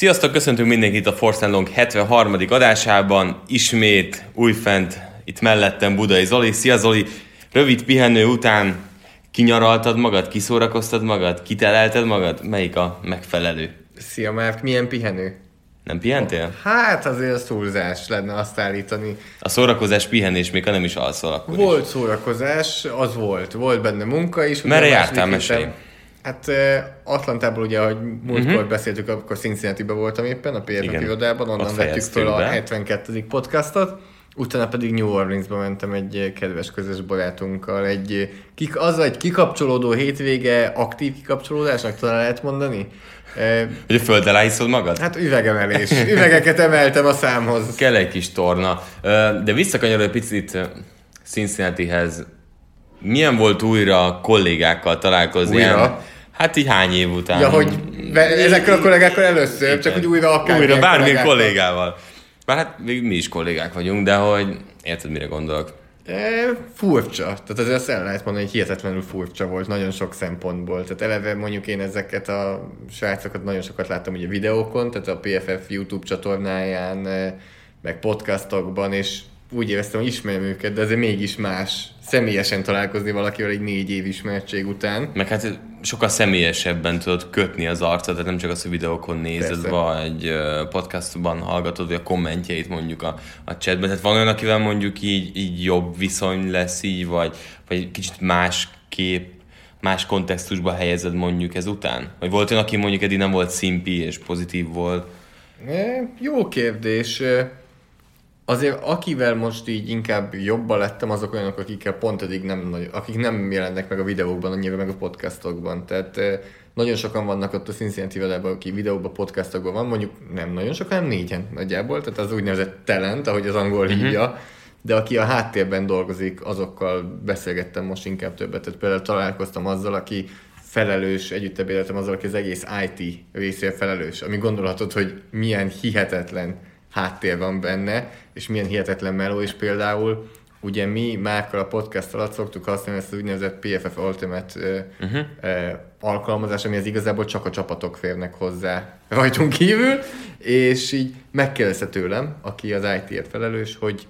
Sziasztok, köszöntünk mindenkit a Long 73. adásában. Ismét újfent itt mellettem Budai Zoli. Szia Zoli! Rövid pihenő után kinyaraltad magad, kiszórakoztad magad, kitelelted magad? Melyik a megfelelő? Szia Márk, milyen pihenő? Nem pihentél? Hát azért az túlzás lenne azt állítani. A szórakozás pihenés még ha nem is alszol akkor Volt is. szórakozás, az volt. Volt benne munka is. Merre jártál, mesélj. Hát Atlantából ugye, ahogy múltkor uh-huh. beszéltük, akkor cincinnati voltam éppen, a PFF irodában, onnan vettük föl a be. 72. podcastot. Utána pedig New Orleansba mentem egy kedves közös barátunkkal. Egy, kik, az egy kikapcsolódó hétvége, aktív kikapcsolódásnak talán lehet mondani. Hogy a föld alá iszod magad? Hát üvegemelés. Üvegeket emeltem a számhoz. Kell egy kis torna. De visszakanyarodva egy picit Cincinnatihez. Milyen volt újra kollégákkal találkozni? Újra? Ilyen- Hát így hány év után? Ja, hogy ezekkel a kollégákkal először, csak hogy újra akár Újra milyen bármilyen kollégával. Bár hát még mi is kollégák vagyunk, de hogy érted, mire gondolok. E, furcsa. Tehát azért azt el lehet mondani, hogy hihetetlenül furcsa volt nagyon sok szempontból. Tehát eleve mondjuk én ezeket a srácokat nagyon sokat láttam ugye videókon, tehát a PFF YouTube csatornáján, e, meg podcastokban, és úgy éreztem, hogy ismerem őket, de azért mégis más személyesen találkozni valakivel egy négy év ismertség után. Meg hát sokkal személyesebben tudod kötni az arcot, tehát nem csak az, hogy videókon nézed, vagy ö, podcastban hallgatod, vagy a kommentjeit mondjuk a, a chatben. Tehát van olyan, akivel mondjuk így, így jobb viszony lesz így, vagy, vagy egy kicsit más kép, más kontextusba helyezed mondjuk ezután? Vagy volt olyan, aki mondjuk eddig nem volt szimpi és pozitív volt? E, Jó kérdés. Azért akivel most így inkább jobban lettem, azok olyanok, akikkel pont eddig nem, nagy- akik nem jelennek meg a videókban, annyira meg a podcastokban. Tehát e, nagyon sokan vannak ott a Cincinnati velében, aki videóban, podcastokban van, mondjuk nem nagyon sokan, hanem négyen nagyjából, tehát az úgynevezett talent, ahogy az angol uh-huh. hívja, de aki a háttérben dolgozik, azokkal beszélgettem most inkább többet. Tehát például találkoztam azzal, aki felelős, együtt ebédeltem azzal, aki az egész IT részért felelős, ami gondolhatod, hogy milyen hihetetlen háttér van benne, és milyen hihetetlen meló, és például. Ugye mi Márkkal a podcast alatt szoktuk használni ezt az úgynevezett PFF Ultimate uh-huh. uh, alkalmazás, ami az igazából csak a csapatok férnek hozzá rajtunk kívül, és így megkérdezte tőlem, aki az IT-ért felelős, hogy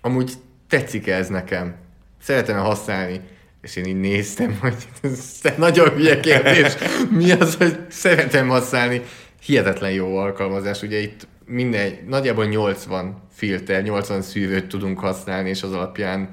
amúgy tetszik ez nekem, szeretem használni, és én így néztem, hogy ez nagyon hülye kérdés, mi az, hogy szeretem használni. Hihetetlen jó alkalmazás, ugye itt minden, nagyjából 80 filter, 80 szűrőt tudunk használni, és az alapján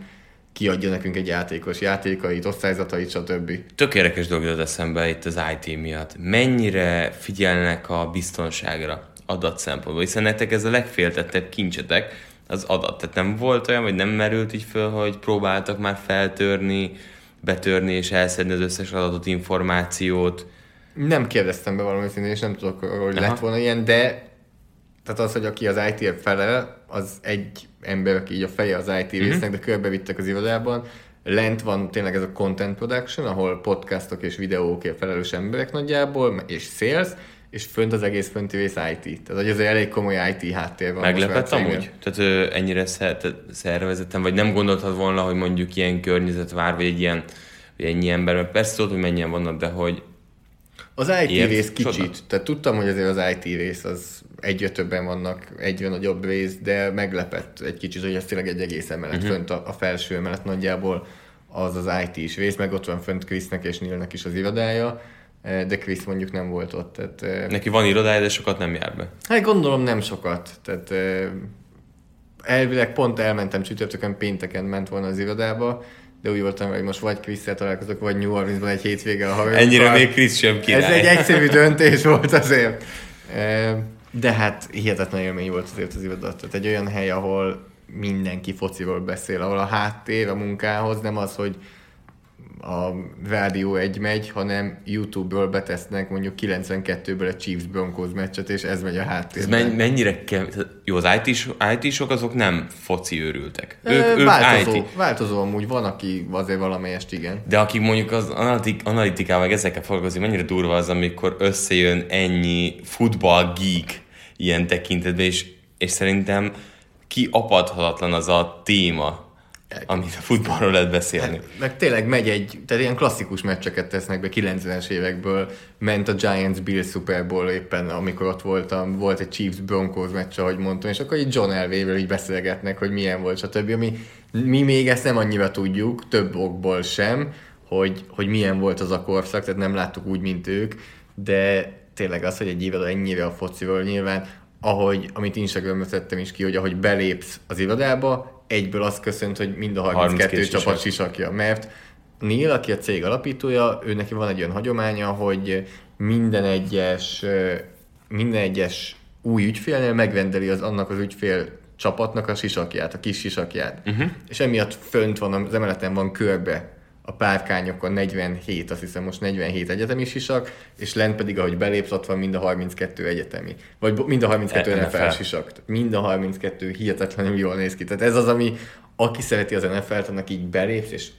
kiadja nekünk egy játékos játékait, osztályzatait, stb. Tök érdekes dolog jutott eszembe itt az IT miatt. Mennyire figyelnek a biztonságra adat szempontból, hiszen nektek ez a legféltettebb kincsetek, az adat. Tehát nem volt olyan, vagy nem merült így föl, hogy próbáltak már feltörni, betörni és elszedni az összes adatot, információt. Nem kérdeztem be valami szintén, és nem tudok, hogy Aha. lett volna ilyen, de tehát az, hogy aki az IT-ért felel, az egy ember, aki így a feje az IT résznek, de körbevittek az irodában. Lent van tényleg ez a content production, ahol podcastok és videókért felelős emberek nagyjából, és sales, és fönt az egész fönti rész IT. Tehát hogy azért elég komoly IT háttér van. Meglepett amúgy? Tehát ö, ennyire szer- tehát szervezettem, vagy nem gondoltad volna, hogy mondjuk ilyen környezet vár, vagy egy ilyen, vagy ennyi ember, mert persze tudod, hogy mennyien vannak, de hogy Az IT Ilyet rész kicsit. csoda. Tehát tudtam, hogy azért az IT rész az egyre többen vannak, egyre nagyobb rész, de meglepett egy kicsit, hogy ez tényleg egy egész emelet uh-huh. fönt, a, a felső emelet nagyjából az az IT is rész, meg ott van fönt Krisznek és Nilnek is az irodája, eh, de Krisz mondjuk nem volt ott. Tehát, eh, neki van irodája, de sokat nem jár be. hát gondolom nem sokat. Tehát eh, elvileg pont elmentem csütörtökön, pénteken ment volna az irodába, de úgy voltam, hogy most vagy chris találkozok, vagy New Orleansban egy hétvége a haverokkal. Ennyire még Chris sem király. Ez egy egyszerű döntés volt azért. De hát hihetetlen élmény volt azért az iroda. Tehát egy olyan hely, ahol mindenki fociról beszél, ahol a háttér a munkához nem az, hogy a rádió egy megy, hanem YouTube-ról betesznek mondjuk 92-ből a Chiefs Broncos meccset, és ez megy a Ez háttérben. men- mennyire kell... Jó, az IT-s, IT-sok azok nem foci őrültek. Ők, ők változó, IT. változó amúgy, van, aki azért valamelyest igen. De akik mondjuk az analitik, analitikával, meg ezekkel foglalkozik, mennyire durva az, amikor összejön ennyi futball geek ilyen tekintetben, és, és szerintem kiapadhatatlan az a téma, amit a futballról lehet beszélni. Hát, meg tényleg megy egy, tehát ilyen klasszikus meccseket tesznek be 90-es évekből, ment a Giants Bill Super Bowl éppen, amikor ott voltam, volt egy Chiefs Broncos meccs, ahogy mondtam, és akkor így John Elway-ről így beszélgetnek, hogy milyen volt, stb. Ami, mi még ezt nem annyira tudjuk, több okból sem, hogy, hogy milyen volt az a korszak, tehát nem láttuk úgy, mint ők, de tényleg az, hogy egy évvel ennyire a fociról nyilván, ahogy, amit Instagramra tettem is ki, hogy ahogy belépsz az irodába, egyből azt köszönt, hogy mind a 32, 32 csapat sisak. sisakja, mert Neil, aki a cég alapítója, ő neki van egy olyan hagyománya, hogy minden egyes, minden egyes új ügyfélnél megvendeli az annak az ügyfél csapatnak a sisakját, a kis sisakját. Uh-huh. És emiatt fönt van, az emeleten van körbe a párkányokon 47, azt hiszem most 47 egyetemi sisak, és lent pedig, ahogy belépsz, ott van mind a 32 egyetemi. Vagy mind a 32 NFL. NFL sisak. Mind a 32 hihetetlenül jól néz ki. Tehát ez az, ami aki szereti az NFL-t, annak így belépsz, és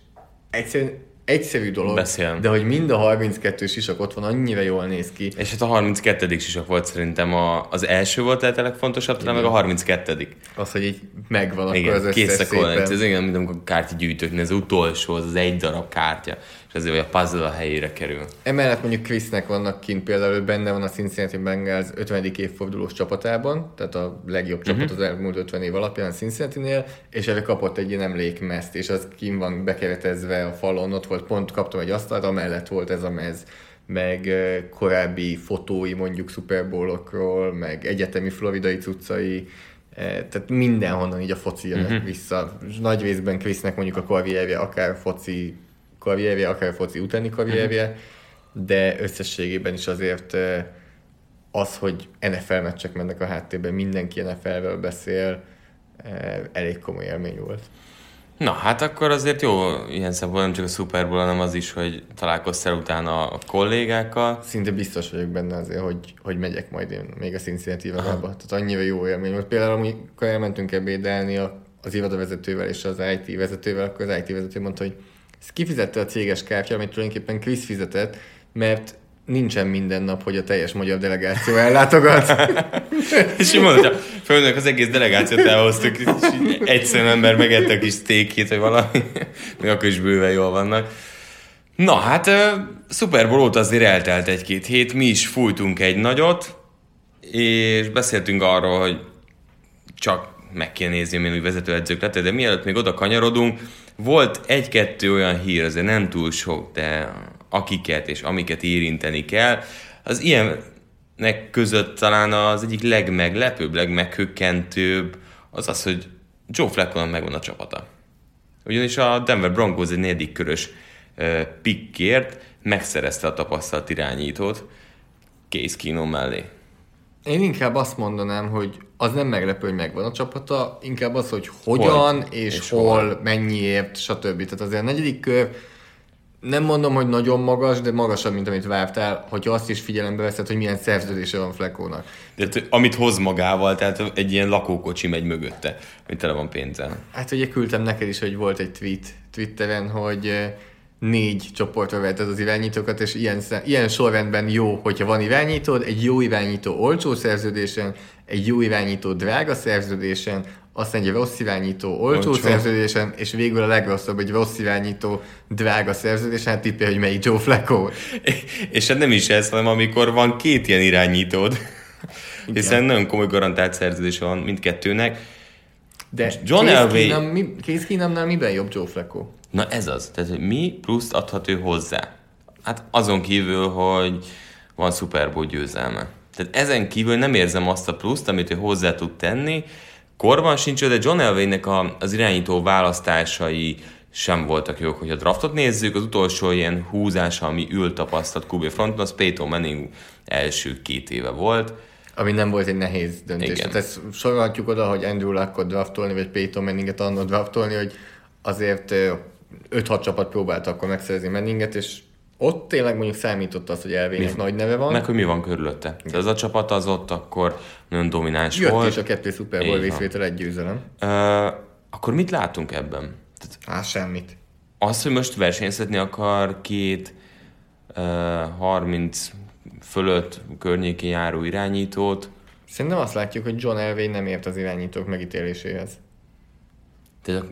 egyszerűen egyszerű dolog, Beszél. de hogy mind a 32 sisak ott van, annyira jól néz ki. És hát a 32. sisak volt szerintem a, az első volt lehet a legfontosabb, talán meg a 32. Az, hogy így megvan akkor az Igen, összes készszakolni. szépen. Ez igen, mint amikor kártya gyűjtökni, az utolsó, az, az egy darab kártya, és azért, hogy a puzzle a helyére kerül. Emellett mondjuk Chrisnek vannak kint, például benne van a Cincinnati Bengals 50. évfordulós csapatában, tehát a legjobb Mhm. csapat az elmúlt 50 év alapján Cincinnati-nél, és erre kapott egy ilyen emlékmezt, és az kim van bekeretezve a falon, ott volt, pont kaptam egy asztalt, amellett volt ez a mez meg korábbi fotói mondjuk Super Bowl-okról, meg egyetemi floridai cuccai, Eh, tehát mindenhonnan így a foci jön uh-huh. vissza. Nagy részben Krisznek mondjuk a karrierje, akár foci karrierje, akár foci utáni karrierje, uh-huh. de összességében is azért az, hogy NFL meccsek mennek a háttérben, mindenki NFL-vel beszél, elég komoly élmény volt. Na, hát akkor azért jó ilyen szempontból nem csak a Super Bowl, hanem az is, hogy találkoztál utána a kollégákkal. Szinte biztos vagyok benne azért, hogy, hogy megyek majd én még a Cincinnati irodába. Tehát annyira jó élmény volt. Például, amikor elmentünk ebédelni a, az irodavezetővel és az IT vezetővel, akkor az IT vezető mondta, hogy ez kifizette a céges kártya, amit tulajdonképpen Chris fizetett, mert nincsen minden nap, hogy a teljes magyar delegáció ellátogat. És így mondta, fölnök az egész delegációt elhoztuk, és egyszerűen ember megette a kis steakjét, vagy valami, még akkor is bőven jól vannak. Na hát, Super Bowl óta azért eltelt egy-két hét, mi is fújtunk egy nagyot, és beszéltünk arról, hogy csak meg kell nézni, új vezetőedzők lettek, de mielőtt még oda kanyarodunk, volt egy-kettő olyan hír, azért nem túl sok, de akiket és amiket érinteni kell, az ilyenek között talán az egyik legmeglepőbb, legmeghökkentőbb az az, hogy Joe Flacco-nak megvan a csapata. Ugyanis a Denver Broncos egy negyedik körös pickért megszerezte a tapasztalt irányítót Case Keenum mellé. Én inkább azt mondanám, hogy az nem meglepő, hogy megvan a csapata, inkább az, hogy hogyan Hogy és, és hol, hol. mennyiért, stb. Tehát azért a negyedik kör nem mondom, hogy nagyon magas, de magasabb, mint amit vártál, hogyha azt is figyelembe veszed, hogy milyen szerződése van Flekónak. De t- amit hoz magával, tehát egy ilyen lakókocsi megy mögötte, hogy tele van pénzzel. Hát ugye küldtem neked is, hogy volt egy tweet Twitteren, hogy négy csoportra vetted az irányítókat, és ilyen, ilyen sorrendben jó, hogyha van irányítód, egy jó irányító olcsó szerződésen, egy jó irányító drága szerződésen, aztán egy rossz irányító olcsó, Olcsó. szerződésen, és végül a legrosszabb egy rossz irányító drága szerződésen, hát tippelj, hogy melyik Joe Flacco. És hát nem is ez, hanem amikor van két ilyen irányítód, hiszen nagyon komoly garantált szerződése van mindkettőnek. De John Elway- mi, Case Keenumnál miben jobb Joe Flacco? Na ez az, tehát hogy mi pluszt adhat ő hozzá? Hát azon kívül, hogy van Super Bowl győzelme. Tehát ezen kívül nem érzem azt a pluszt, amit ő hozzá tud tenni, korban sincs, de John Elwaynek a, az irányító választásai sem voltak jók, hogy a draftot nézzük. Az utolsó ilyen húzása, ami ült tapasztalt QB fronton, az Peyton Manning első két éve volt. Ami nem volt egy nehéz döntés. Igen. Tehát ezt sorolhatjuk oda, hogy Andrew Luckot draftolni, vagy Peyton Manninget annól draftolni, hogy azért ö, 5-6 csapat próbálta akkor megszerezni Manninget, és ott tényleg mondjuk számított az, hogy elvének nagy neve van. Meg hogy mi van körülötte. Tehát ez a csapat az ott akkor nagyon domináns Jött volt. is a kettő Super Bowl részvétel egy győzelem. Ö, akkor mit látunk ebben? Tehát Á, semmit. az, hogy most versenyztetni akar két uh, 30 fölött környékén járó irányítót, Szerintem azt látjuk, hogy John Elway nem ért az irányítók megítéléséhez. tehát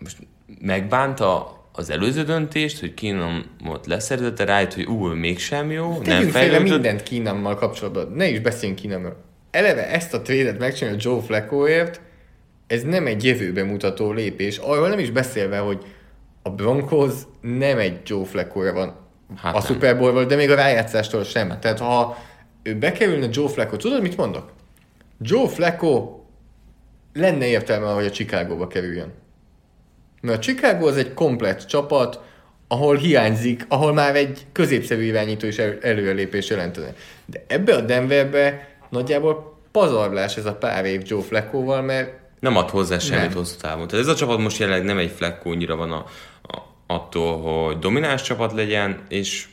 most megbánta az előző döntést, hogy Keenumot leszerzette, rájött, hogy ú, mégsem jó, nem Tegyünk félre fejlődött. mindent Keenummal kapcsolatban. Ne is beszéljünk Keenumról. Eleve ezt a trédet megcsinálni Joe Flaccoért, ez nem egy jövőbe mutató lépés. Arról nem is beszélve, hogy a Broncos nem egy Joe Flacco van Hát a nem. Super Bowl-ból, de még a rájátszástól sem. Tehát ha ő bekerülne Joe Flacco, tudod mit mondok? Joe Flacco lenne értelme, hogy a Chicagóba kerüljön. Mert a Chicago az egy komplett csapat, ahol hiányzik, ahol már egy középszerű irányító is el- előrelépés jelentene. De ebbe a Denverbe nagyjából pazarlás ez a pár év Joe Flaccoval, mert Nem ad hozzá semmit Nem. hosszú távon. Tehát ez a csapat most jelenleg nem egy flekkónyira van a, a, attól, hogy domináns csapat legyen, és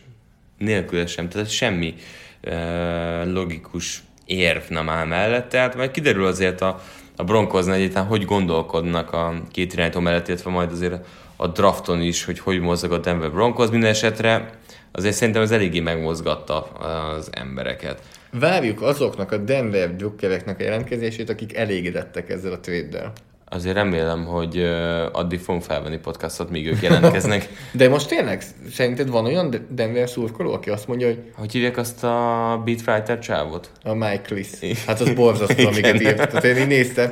nélküle sem. Tehát semmi e, logikus érv nem áll mellett. Tehát majd kiderül azért a, a Broncosnál egyáltalán, hogy gondolkodnak a két irányító mellett, illetve majd azért a drafton is, hogy hogy mozog a Denver Broncos minden esetre. Azért szerintem ez eléggé megmozgatta az embereket. várjuk azoknak a Denver drukkereknek a jelentkezését, akik elégedettek ezzel a trade Azért remélem, hogy addig fogunk felvenni podcastot, míg ők jelentkeznek. De most tényleg, szerinted van olyan De- Denver szurkoló, aki azt mondja, hogy Hogy hívják azt a Beatwriter csávot? a Mike Liss. Hát az borzasztó, amiket írt. Tehát én így néztem.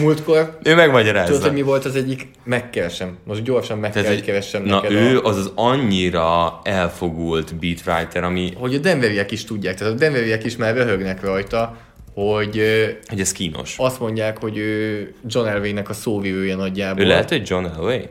Múltkor, Ő tudod, megmagyarázza. hogy mi volt az egyik? Megkeresem. Most gyorsan meg kell, Tehát, hogy keressem na neked ő a... az az annyira elfogult beatwriter, ami, Hogy a denveriek is tudják, tehát a denveriek is már röhögnek rajta, hogy hogy ez kínos. azt mondják, hogy ő John Elway-nek a szóvivője nagyjából. Ő lehet, hogy John Elway?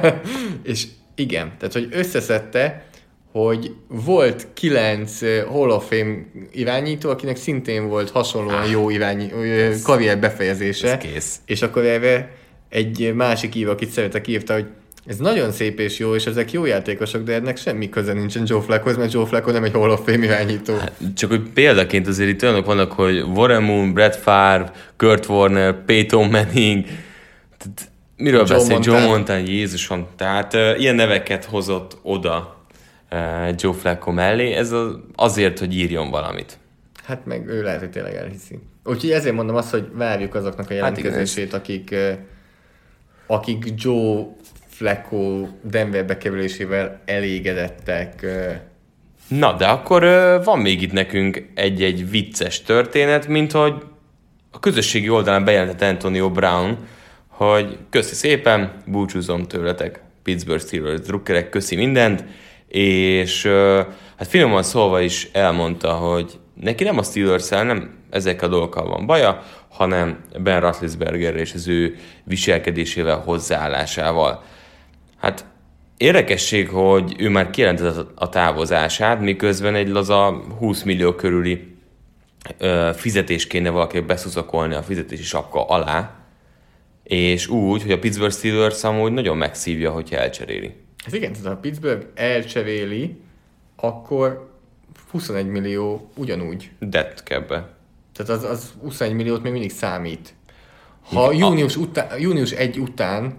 És igen, tehát hogy összeszedte, hogy volt kilenc Hall of Fame irányító, akinek szintén volt hasonlóan jó irányi, ö, karrier befejezése. ez kész. És akkor erre egy másik író, akit szeretek, írta, hogy ez nagyon szép és jó, és ezek jó játékosok, de ennek semmi köze nincsen Joe Flaccohoz, mert Joe Flacco nem egy Hall of Fame irányító. Csak hogy példaként azért itt olyanok vannak, hogy Warren Moon, Brett Favre, Kurt Warner, Peyton Manning, tehát miről Joe beszél? Joe Montana. Montana, Jézusom. Tehát uh, ilyen neveket hozott oda uh, Joe Flacco mellé, ez az, azért, hogy írjon valamit. Hát meg ő lehet, hogy tényleg elhiszi. Úgyhogy ezért mondom azt, hogy várjuk azoknak a Hát igen, jelentkezését, akik, ö, akik Joe Flacco Denverbe kerülésével elégedettek. Na, de akkor van még itt nekünk egy-egy vicces történet, mint hogy a közösségi oldalán bejelentett Antonio Brown, hogy köszi szépen, búcsúzom tőletek, Pittsburgh Steelers drukkerek, köszi mindent, és hát finoman szólva is elmondta, hogy neki nem a steelers nem ezekkel a dolgokkal van baja, hanem Ben Roethlisberger és az ő viselkedésével, hozzáállásával. Hát érdekesség, hogy ő már kijelentette a távozását, miközben egy laza 20 millió körüli ö, fizetés kéne valakinek beszuszakolni a fizetési sapka alá, és úgy, hogy a Pittsburgh Steelers amúgy nagyon megszívja, hogyha elcseréli. Hát igen, tehát ha a Pittsburgh elcseréli, akkor 21 millió ugyanúgy. Dead kebbe. Tehát az, az 21 milliót még mindig számít. Ha június, után, június 1 után,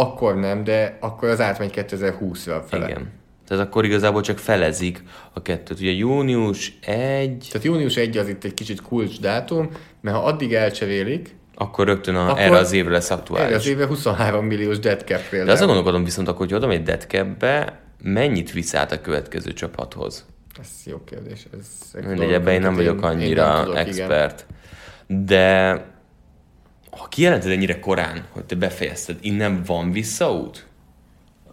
akkor nem, de akkor az átmegy 2020-ra fele. Igen. Tehát akkor igazából csak felezik a kettőt. Ugye június 1, Tehát június 1 az itt egy kicsit kulcs dátum, mert ha addig elcserélik, akkor rögtön a, Akkor erre az évre lesz erre aktuális. az éve 23 milliós dead cap De például. azon gondolkodom viszont akkor, hogy oda megy dead capbe, mennyit visz át a következő csapathoz? Ez jó kérdés. Ez Mindegy, ebben én nem vagyok annyira nem tudok, igen. expert. De ha kijelented ennyire korán, hogy te befejezted, innen van visszaút?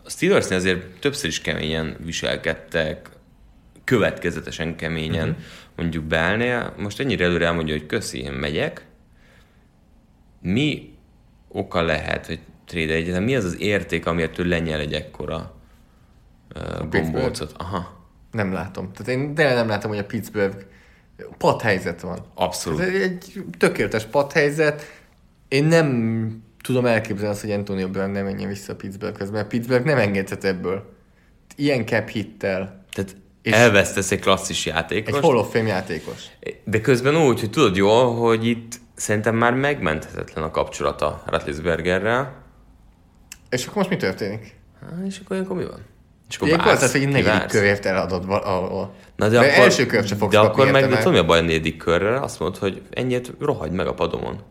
A Steelersnél azért többször is keményen viselkedtek, következetesen keményen, uh-huh. mondjuk Belnél. Most ennyire előre elmondja, hogy köszi, én megyek. mi oka lehet, hogy trade egyetlen, mi az az érték, amiért ő lenyel egy ekkora uh, gombócot? Aha, Nem látom. Tehát én de nem látom, hogy a Pittsburgh padhelyzet van. abszolút. Ez egy tökéletes padhelyzet. Én nem tudom elképzelni azt, hogy Antonio Brown nem menjen vissza a Pittsburghhez, mert Pittsburgh nem engedhet ebből. Ilyen cap hittel. Tehát És- elvesztesz egy klasszis Egy játékost, Hall of Fame játékos. de közben úgy, hogy tudod jól, hogy itt szerintem már megmenthetetlen a kapcsolata Ratlisbergerrel, És akkor most mi történik? Há, és akkor ilyenkor mi van? És akkor Ilyenkor az hogy egy negyedik körért eladod val- ahol. Na de, de akkor, első kört se fogsz De akkor meg, de tudom, mi a baj a negyedik körrel? Azt mondod, hogy ennyit rohagy meg a padomon.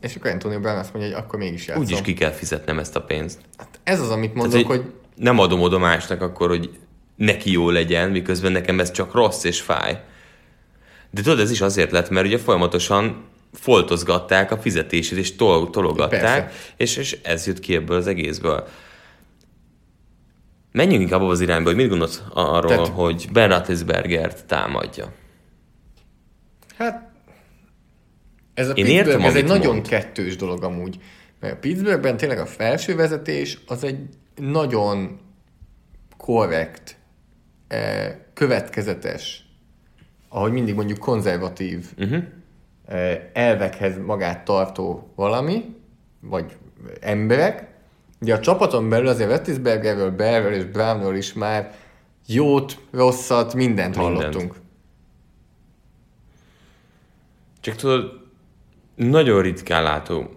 És akkor Antonio Brown azt mondja, hogy akkor mégis játszom. Úgyis ki kell fizetnem ezt a pénzt. Hát ez az, amit Tehát, mondok, hogy, hogy nem adom oda másnak akkor, hogy neki jó legyen, miközben nekem ez csak rossz és fáj. De tudod, ez is azért lett, mert ugye folyamatosan foltozgatták a fizetését, és tol- tologatták, Persze. és, és ez jött ki ebből az egészből. Menjünk inkább abba az irányba, hogy mit gondolsz arról, Tehát- Tehát... hogy Ben Roethlisbergert támadja. Hát ez a Én Pittsburgh, értem, ez egy amit nagyon mond. kettős dolog amúgy. Mert a Pittsburghben tényleg a felső vezetés az egy nagyon korrekt, eh, következetes, ahogy mindig mondjuk konzervatív Uh-huh. elvekhez magát tartó valami, vagy emberek. Ugye a csapaton belül azért Vettisbergerről, Berről és Brownról is már jót, rosszat, mindent, Mindent. hallottunk. Csak tudod, nagyon ritkán látom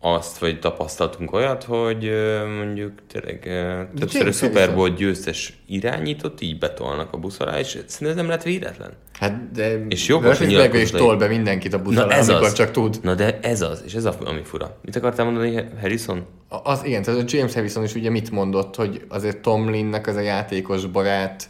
azt, vagy tapasztaltunk olyat, hogy mondjuk tényleg többször a Super. Bowl győztes irányított, így betolnak a busz alá, és szerintem ez nem lett véletlen. Hát de És jogos, hogy nyilatkozott tol be mindenkit a Na buszalá, ez amikor az. csak tud. Na de ez az, és ez a, ami fura. Mit akartál mondani, Harrison? Az, igen, tehát a James Harrison is ugye mit mondott, hogy azért Tomlinnek az a játékos barát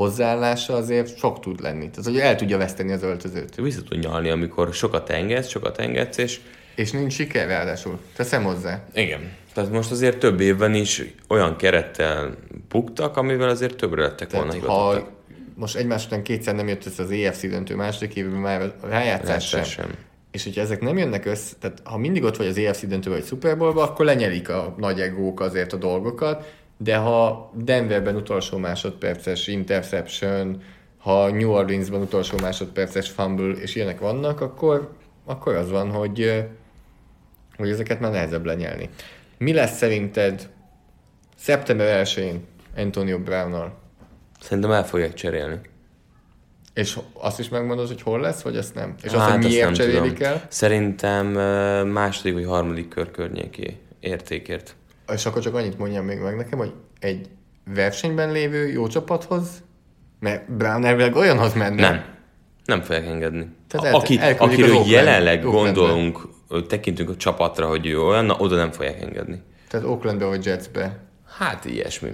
hozzáállása azért sok tud lenni. Tehát, hogy el tudja veszteni az öltözőt. Vissza tud nyalni, amikor sokat engedsz, sokat engedsz, és És nincs siker ráadásul. Teszem hozzá. igen. Tehát most azért több évben is olyan kerettel buktak, amivel azért többre lettek volna Tehát, hivatottak. ha most egymás után kétszer nem jött össze az EFC döntő második évben már a rájátszás sem. Sem. És hogyha ezek nem jönnek össze, tehát ha mindig ott vagy az EFC döntő vagy Super Bowlba, akkor lenyelik a nagy egók azért a dolgokat, de ha Denverben utolsó másodperces interception, ha New Orleansban utolsó másodperces fumble, és ilyenek vannak, akkor, akkor az van, hogy, hogy ezeket már nehezebb lenyelni. Mi lesz szerinted szeptember 1-én Antonio Brownnal? Szerintem el fogják cserélni. És azt is megmondod, hogy hol lesz, vagy ezt nem? És Hát, azt, hogy azt miért nem cserélik tudom. el? Szerintem második vagy harmadik kör környéki értékért. És akkor csak annyit mondjam még meg nekem, hogy egy versenyben lévő jó csapathoz, mert Brown elvileg olyanhoz menne. Nem. Nem fogják engedni. Tehát el- Aki, akiről jelenleg gondolunk, tekintünk a csapatra, hogy ő olyan, na, oda nem fogják engedni. Tehát Oaklandbe vagy Jetsbe. Hát ilyesmi.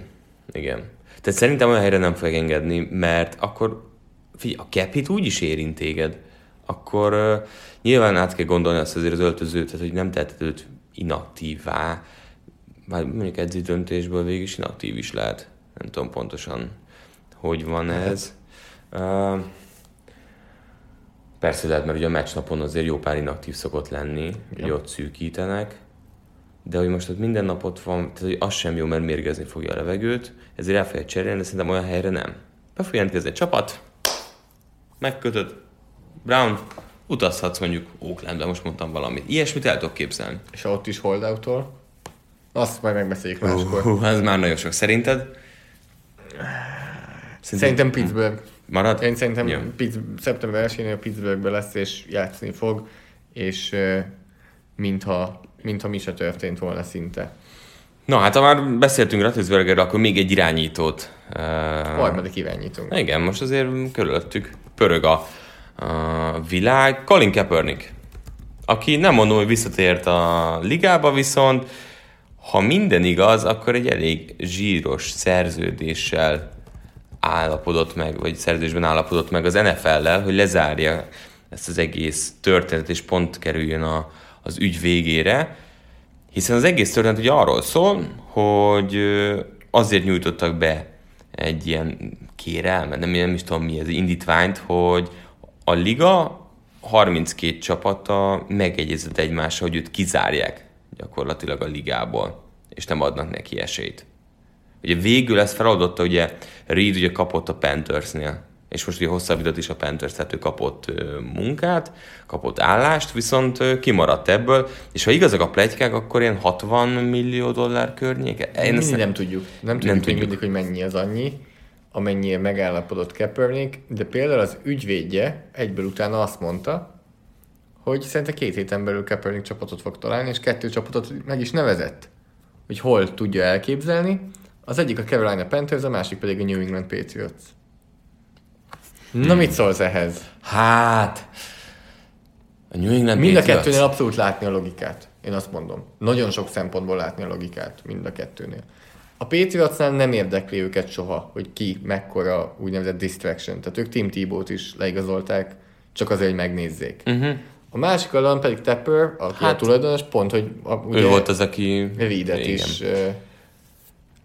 Igen. Tehát szerintem olyan helyre nem fogják engedni, mert akkor figyelj, a cap hit úgy is érint téged. Akkor uh, nyilván át kell gondolni azt azért az öltözőt, tehát hogy nem teheted őt inaktívá, vagy mondjuk edző döntésből végig is inaktív is lehet. Nem tudom pontosan, hogy van ez. Uh, persze lehet, mert ugye a meccsnapon azért jó pár inaktív szokott lenni, hogy ott szűkítenek, de hogy most ott minden nap ott van, tehát hogy az sem jó, mert mérgezni fogja a levegőt, ezért el fogja cserélni, de szerintem olyan helyre nem. Be fog jelentkezni egy csapat, megkötöd, Brown, utazhatsz mondjuk Oaklandbe, most mondtam valamit. Ilyesmit el tudok képzelni. És ott is holdout azt majd megbeszéljük máskor. Hú, ez már nagyon sok. Szerinted? Szerintem Pittsburgh. Marad? Én szerintem Jó. Pittsburgh, szeptember 1-én a Pittsburghbe lesz, és játszani fog, és mintha, mintha mi se történt volna szinte. Na hát, ha már beszéltünk Rattlesbergerről, akkor még egy irányítót. Uh, Harmadik irányítunk. igen, most azért körülöttük pörög a, a világ. Colin Kaepernick, aki nem mondom, hogy visszatért a ligába, viszont ha minden igaz, akkor egy elég zsíros szerződéssel állapodott meg, vagy szerződésben állapodott meg az NFL-lel, hogy lezárja ezt az egész történetet, és pont kerüljön a, az ügy végére. Hiszen az egész történet ugye arról szól, hogy azért nyújtottak be egy ilyen kérelmet, nem, nem is tudom mi ez, indítványt, hogy a liga 32 csapata megegyezett egymással, hogy őt kizárják gyakorlatilag a ligából, és nem adnak neki esélyt. Ugye végül ezt feloldotta, ugye Reed ugye kapott a Panthersnél, és most ugye hosszabbított is a Panthers, tehát ő kapott munkát, kapott állást, viszont kimaradt ebből, és ha igazak a plegykák, akkor ilyen 60 millió dollár környéke. Én Mindig ezt nem tudjuk. Nem tudjuk, nem tudjuk. mindig, hogy mennyi az annyi, amennyire megállapodott Kaepernick, de például az ügyvédje egyből utána azt mondta, hogy szerinte két héten belül Kaepernick csapatot fog találni, és kettő csapatot meg is nevezett, hogy hol tudja elképzelni. Az egyik a Carolina Panthers, a másik pedig a New England Patriots. Na mit szólsz ehhez? Hát, a New England Mind a Patriots- kettőnél abszolút látni a logikát. Én azt mondom. Nagyon sok szempontból látni a logikát mind a kettőnél. A Patriotsnál nem érdekli őket soha, hogy ki mekkora úgynevezett distraction. Tehát ők Tim Tebow-t is leigazolták, csak azért, hogy megnézzék. Uh-huh. A másik oldalon pedig Tepper, aki hát, a Hát- tulajdonos, pont, hogy a, ugye Ő volt az, aki... Reedet Igen. is uh,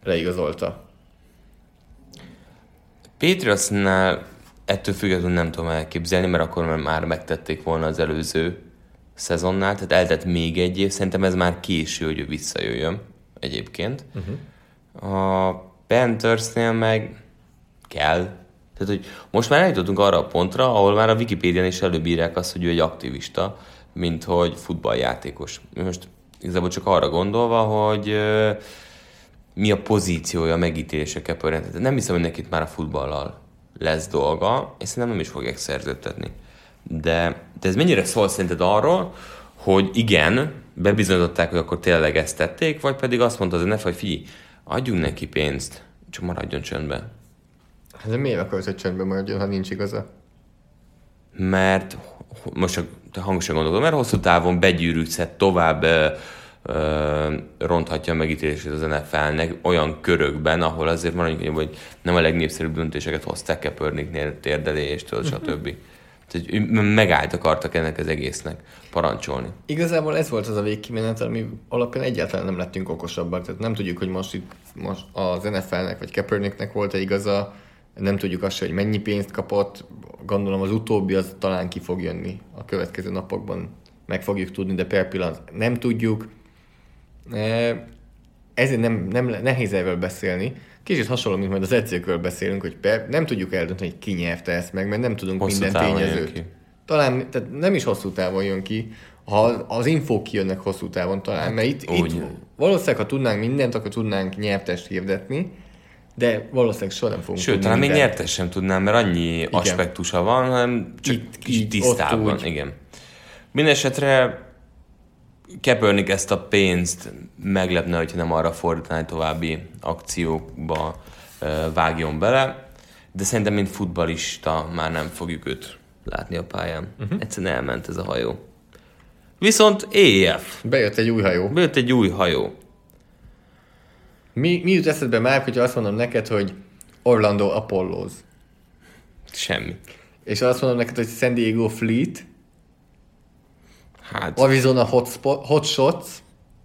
leigazolta. Patriotsnál ettől függetlenül nem tudom elképzelni, mert akkor már- már megtették volna az előző szezonnál, tehát eltett még egy év, szerintem ez már késő, hogy ő visszajöjjön egyébként. Uh-huh. A Panthersnél meg kell. Tehát, hogy most már eljutottunk arra a pontra, ahol már a Wikipédián is előbírják azt, hogy ő egy aktivista, mint hogy futballjátékos. Most igazából csak arra gondolva, hogy mi a pozíciója, a megítélése. Tehát Nem hiszem, hogy nekik már a futballal lesz dolga, és szerintem nem is fogják szerződtetni. De, de ez mennyire szól szerinted arról, hogy igen, bebizonyították, hogy akkor tényleg ezt tették, vagy pedig azt mondta az NFL, hogy figyelj, adjunk neki pénzt, csak maradjon csöndbe. Hát De miért akarsz, hogy csöndben maradjon, ha nincs igaza? mert most csak hangosan gondolom, mert hosszú távon begyűrűzhet tovább ö, ö, ronthatja a megítélését az NFL-nek olyan körökben, ahol azért maradjunk, hogy nem a legnépszerűbb döntéseket hozták Kaepernicknél térdeléstől, stb. Tehát megállt akartak ennek az egésznek parancsolni. Igazából ez volt az a végkimenet, ami alapján egyáltalán nem lettünk okosabbak. Tehát nem tudjuk, hogy most itt most az NFL-nek vagy Kaepernicknek volt-e igaza, nem tudjuk azt hogy mennyi pénzt kapott. Gondolom az utóbbi az talán ki fog jönni a következő napokban. Meg fogjuk tudni, de per pillanat nem tudjuk. E, Ezért nem, nem nehéz erről beszélni. Kicsit hasonló, mint majd az edzőkről beszélünk, hogy per, nem tudjuk eldönteni, hogy ki nyerte ezt meg, mert nem tudunk Hosszú minden tényezőt. Talán, tehát nem is hosszú távon jön ki, ha az infók kijönnek hosszú távon talán, mert itt, úgy. itt valószínűleg, ha tudnánk mindent, akkor tudnánk nyertest hirdetni, de valószínűleg soha nem fogunk Sőt, talán még nyertes sem tudnám, mert annyi Igen. aspektusa van, hanem csak Itt, kicsit tisztában. Igen. Mindenesetre Kaepernick ezt a pénzt meglepne, hogyha nem arra fordítaná, további akciókba vágjon bele, de szerintem, mint futbalista már nem fogjuk őt látni a pályán. Uh-huh. Egyszerűen elment ez a hajó. Viszont EF. Bejött egy új hajó. Bejött egy új hajó. Mi, mi jut eszedbe már, hogyha azt mondom neked, hogy Orlando Apollos, Semmi. és azt mondom neked, hogy San Diego Fleet, Hát, Arizona Hotspot, Hot Shots,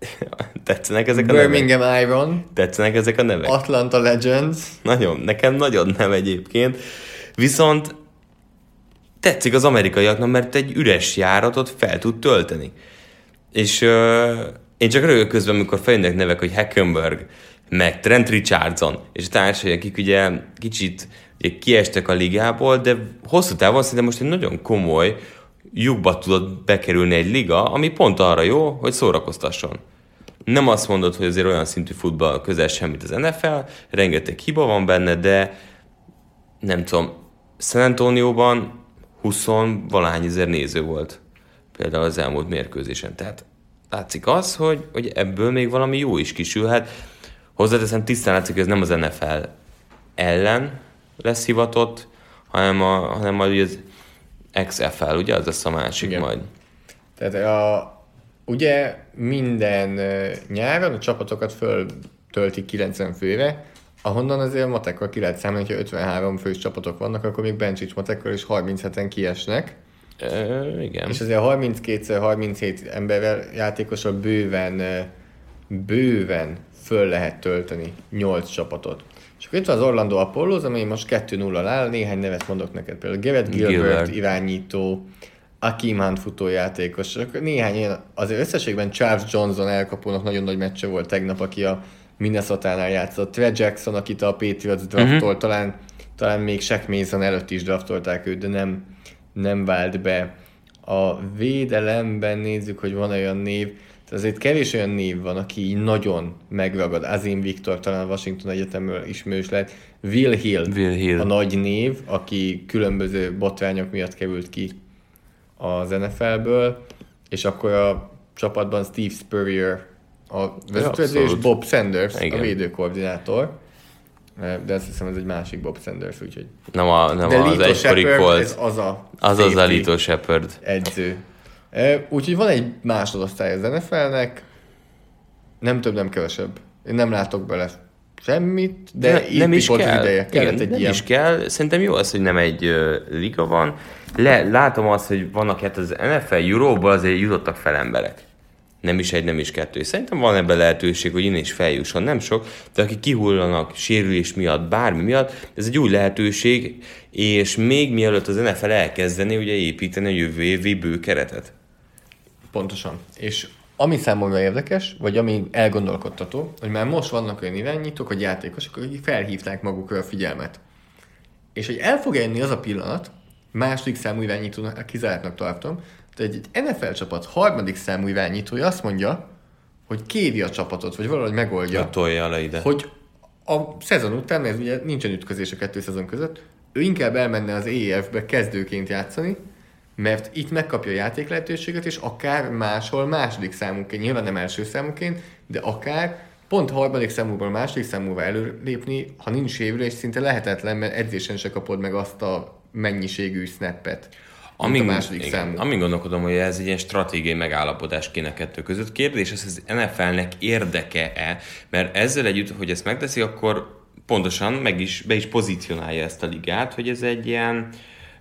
tetszenek ezek a nevek? Birmingham Iron, Tetszenek ezek a nevek? Atlanta Legends, Nagyon, nekem nagyon nem egyébként. Viszont tetszik az amerikaiaknak, mert egy üres járatot fel tud tölteni. És uh, én csak rögök közben, amikor feljönnek nevek, hogy Hackenberg, meg Trent Richardson, és társai, akik ugye kicsit ugye kiestek a ligából, de hosszú távon szerintem most egy nagyon komoly lyukba tudott bekerülni egy liga, ami pont arra jó, hogy szórakoztasson. Nem azt mondod, hogy azért olyan szintű futball közel semmit az NFL, rengeteg hiba van benne, de nem tudom, San Antonioban 20 valahány ezer néző volt például az elmúlt mérkőzésen. Tehát látszik az, hogy, hogy ebből még valami jó is kisülhet. Hozzáteszem, tisztán látszik, hogy ez nem az NFL ellen lesz hivatott, hanem, a, hanem majd az XFL, ugye? Az lesz a másik Igen. majd. Tehát a, ugye minden nyáron a csapatokat föltöltik 90 főre, ahonnan azért matekkal ki lehet számolni, hogyha 53 fős csapatok vannak, akkor még Bencsics matekkal is 37-en kiesnek. Ö, igen. És azért 32-37 emberrel játékosra bőven, bőven föl lehet tölteni 8 csapatot. És akkor itt van az Orlando Apollos, amely most 2-0 áll, néhány nevet mondok neked. Például Garrett Gilbert, Gilbert. irányító, Akeem Hunt futójátékos. Néhány ilyen, azért összességben Charles Johnson elkapónak nagyon nagy meccse volt tegnap, aki a Minnesota-nál játszott. Tre Jackson, akit a Patriots draftolt, uh-huh. talán, talán még Shaq Mason előtt is draftolták őt, de nem, nem vált be. A védelemben nézzük, hogy van olyan név, tehát azért kevés olyan név van, aki így nagyon megragad. Azim Viktor talán Washington Egyetemről ismerős lehet. Will Hill, Will Hill. a nagy név, aki különböző botrányok miatt került ki az NFL-ből, és akkor a csapatban Steve Spurrier a vezetőedző, és. Bob Sanders Igen. a védőkoordinátor. De azt hiszem, ez egy másik Bob Sanders, úgyhogy... Nem, a, nem De az Lito egykori Colt. ez az a Az az safety Alito Shepard. edző. Úgyhogy van egy másodosztály az NFL-nek, nem több, nem kevesebb. Én nem látok bele semmit, de ne, itt nem is volt az kell. ideje. Kellett Igen, egy nem ilyen. is kell. Szerintem jó az, hogy nem egy uh, liga van. Le, látom azt, hogy vannak hát az NFL Euróba azért jutottak fel emberek. Nem is egy, nem is kettő. Szerintem van ebben lehetőség, hogy innen is feljusson. Nem sok, de akik kihullanak sérülés miatt, bármi miatt, ez egy új lehetőség, és még mielőtt az NFL elkezdeni, ugye építeni a jövő évi bő keretet. Pontosan. És ami számomra érdekes, vagy ami elgondolkodtató, hogy már most vannak olyan irányítók, hogy játékosok, akik felhívták magukra a figyelmet. És hogy el fog jönni az a pillanat, második számú irányítónak, kizártnak tartom, hogy egy NFL csapat harmadik számú irányítója azt mondja, hogy kéri a csapatot, vagy valahogy megoldja, Ja. Tolja le ide. hogy a szezon után, ez ugye nincsen ütközés a kettő szezon között, ő inkább elmenne az EF-be kezdőként játszani, mert itt megkapja a játék lehetőséget, és akár máshol második számúként, nyilván nem első számúként, de akár pont harmadik számúból második számúval előlépni, ha nincs sérülés, szinte lehetetlen, mert edzésen se kapod meg azt a mennyiségű snappet, mint a második igen, számú. Amin gondolkodom, hogy ez egy ilyen stratégiai megállapodás kéne kettő között. Kérdés, ez az NFL-nek érdeke-e? Mert ezzel együtt, hogy ezt megteszi, akkor pontosan meg is, be is pozícionálja ezt a ligát, hogy ez egy ilyen,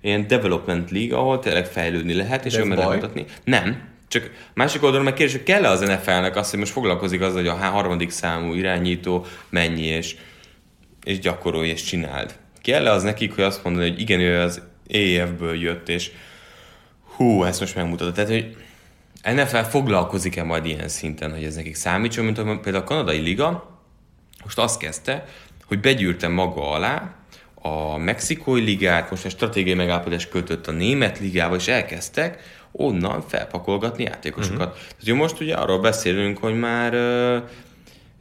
ilyen development league, ahol tényleg fejlődni lehet, és lehet mutatni. Nem. Csak másik oldalon meg kérdés, hogy kell-e az NFL-nek azt, hogy most foglalkozik azzal, hogy a harmadik számú irányító mennyi, és, és gyakorolj, és csináld. Kell-e az nekik, hogy azt mondani, hogy igen, ő az EF-ből jött, és hú, ezt most megmutatod. Tehát, hogy NFL foglalkozik-e majd ilyen szinten, hogy ez nekik számítson, mint például a kanadai liga most azt kezdte, hogy begyűrte maga alá a mexikói ligát, most egy stratégiai megállapodás kötött a német ligával, és elkezdtek onnan felpakolgatni játékosokat. Uh-huh. Tehát most ugye arról beszélünk, hogy már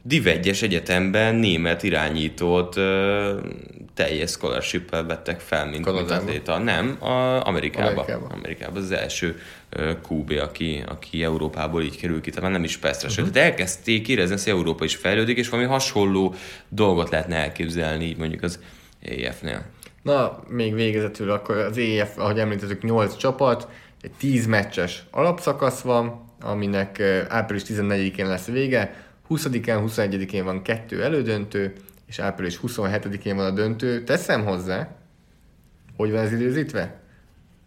Div 1 egyetemben német irányítót uh, teljes scholarship vettek fel, mint, atléta. Nem, a Amerikába. Amerikába. Amerikában az első QB, aki, aki Európából így kerül ki, tehát nem is persze. Uh-huh. Tehát elkezdték érezni, hogy Európa is fejlődik, és valami hasonló dolgot lehetne elképzelni, így mondjuk az EF-nél. Na, még végezetül akkor az EF, ahogy említettük, 8 csapat, egy 10 meccses alapszakasz van, aminek április 14-én lesz vége, 20-án, 21-én van kettő elődöntő, és április 27-én van a döntő. Teszem hozzá, hogy van ez időzítve?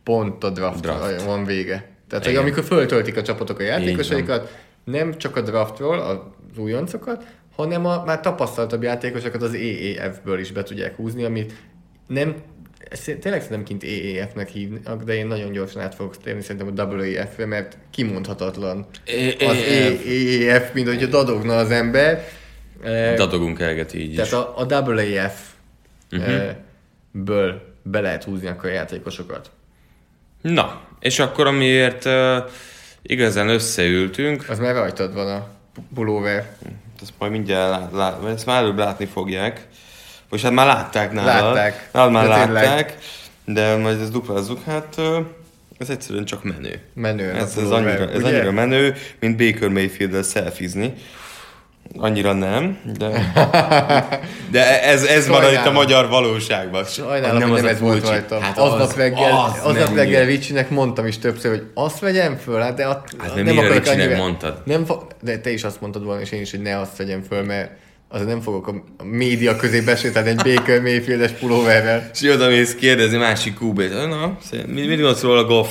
Pont a draft, Draft. van vége. Tehát, hogy amikor föltöltik a csapatok a játékosaikat, nem csak a draftról, az újoncokat, hanem a már tapasztaltabb játékosokat az EEF-ből is be tudják húzni, amit nem, ezt tényleg szerintem kint EEF-nek hívnak, de én nagyon gyorsan át fogok térni szerintem a WEF-re, mert kimondhatatlan az EEF, mint hogy dadogna az ember. Dadogunk elget így tehát a, a WAF uh-huh. ből be lehet húzni akkor a játékosokat. Na, és akkor amiért uh, igazán összeültünk, Az már rajtad van a pulóver. ezt majd mindjárt lát, ezt már előbb látni fogják. Vagy hát már látták nálad. Látták. Nálad már De tényleg. látták, de majd ezt duplázzuk. Hát ez egyszerűen csak menő. Menő. Ez, a ez, annyira, ez ugye? annyira menő, mint Baker Mayfield-del szelfizni. Annyira nem, de, de ez, ez van itt a Sajnálom. magyar valóságban. Sajnálom, nem hogy nem a ez volt kulcsi. rajta. Hát aznap reggel, az aznap nem reggel. Vicsinek mondtam is többször, hogy azt vegyem föl, hát de at, Hát, mert miért akarok annyira- mondtad? Nem de te is azt mondtad volna, és én is, hogy ne azt vegyem föl, mert azért nem fogok a média közé besétálni egy Baker Mayfieldes pulóverrel. És oda mész kérdezni másik QB-t. Na, mit, mit gondolsz róla Goff?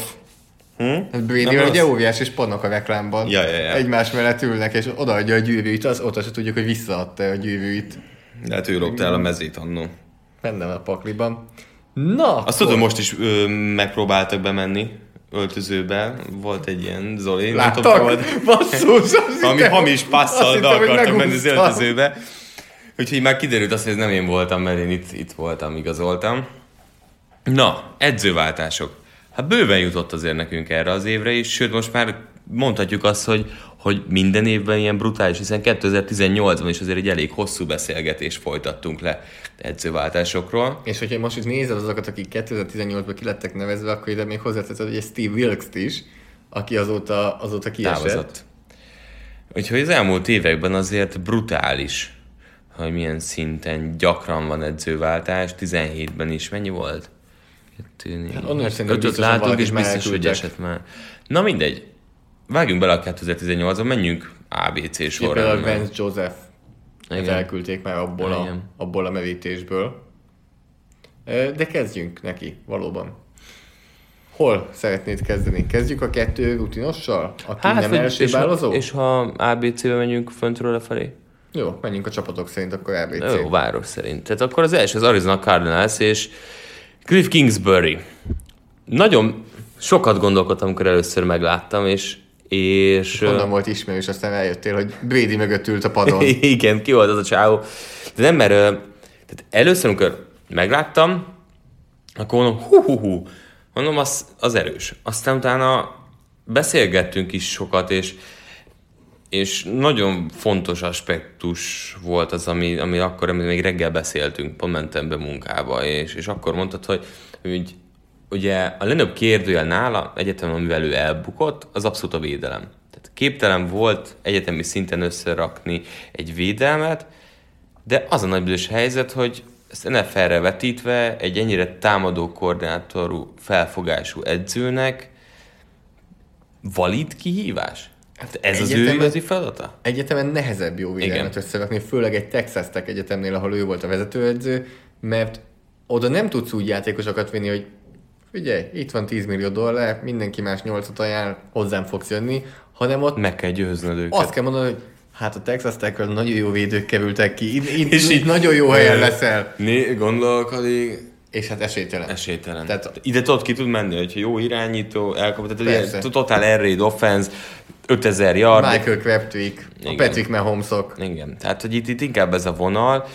Hm? Hát Brady ugye az? óriás és pannak a reklámban. Ja, ja, ja. Egymás mellett ülnek, és odaadja a gyűrűit, az ott se tudjuk, hogy visszaadta a gyűrűit. Lehet ő lopta el a mezét annó. Benne a pakliban. Na, Azt tudom, most is ö, megpróbáltak bemenni öltözőben volt egy ilyen Zoli, Láttak? nem tudom, Basszus! ami hittem- hamis passzal be akartak menni az öltözőbe. Úgyhogy már kiderült azt, hogy ez nem én voltam, mert én itt, itt voltam, igazoltam. Na, edzőváltások. Hát bőven jutott azért nekünk erre az évre is, sőt most már mondhatjuk azt, hogy, hogy minden évben ilyen brutális, hiszen 2018-ban is azért egy elég hosszú beszélgetést folytattunk le edzőváltásokról. És hogyha most is nézed azokat, akik 2018-ban kilettek nevezve, akkor ide még hozzáteszed, hogy egy Steve Wilkes-t is, aki azóta, azóta kiesett. távozott. Úgyhogy az elmúlt években azért brutális, hogy milyen szinten gyakran van edzőváltás. 17-ben is mennyi volt? Kettő, négy, Hát ötöt látunk, és biztos, hogy esett már. Na mindegy. Vágjunk bele a 2018-ba, menjünk ABC Ugye például. Vance Joseph Igen. Elküldték már abból a, Igen. abból a merítésből. De kezdjünk neki, valóban. Hol szeretnéd kezdeni? Kezdjük a kettő rutinossal? Aki hát, nem első és, ha, bálozó? és ha ABC-be menjünk föntről lefelé? Jó, menjünk a csapatok szerint, akkor ABC. Jó, város szerint. Tehát akkor az első az Arizona Cardinals és Cliff Kingsbury. Nagyon sokat gondolkodtam, amikor először megláttam, és és Honnan volt ismerős, aztán eljöttél, hogy Brady mögött ült a padon. igen, ki volt az a csávó. De nem, mert tehát először, amikor megláttam, akkor mondom, hú, hú, hú, mondom, az, az erős. Aztán utána beszélgettünk is sokat, és és nagyon fontos aspektus volt az, ami, ami akkor, amit még reggel beszéltünk, pont mentem be munkába, és, és akkor mondtad, hogy, hogy ugye a legnagyobb kérdőjel nála, egyetemen, amivel ő elbukott, az abszolút a védelem. Tehát képtelen volt egyetemi szinten összerakni egy védelmet, de az a nagy büdös helyzet, hogy ezt NFL-re vetítve egy ennyire támadó koordinátorú felfogású edzőnek valid kihívás? Hát ez az ő egyetemen- igazi feladata? Egyetemen nehezebb jó védelmet Igen. összerakni, főleg egy Texas Tech egyetemnél, ahol ő volt a vezetőedző, mert oda nem tudsz úgy játékosokat vinni, hogy figyelj, itt van 10 millió dollár, mindenki más 8 ajánl, hozzám fogsz jönni, hanem ott Meg kell győznöd őket. azt kell mondani, hogy hát a Texas tech nagyon jó védők kerültek ki, itt, itt, és itt nagyon jó helyen leszel. Né, gondolkodik, És hát esélytelen. esélytelen. Tehát- Ide tudod ki tud menni, hogyha jó irányító, elkapott, tehát ugye totál air raid offense, 5000 yard. Michael Crabtreek, a. Patrick Mahomesok. Igen, tehát hogy itt, itt inkább ez a vonal.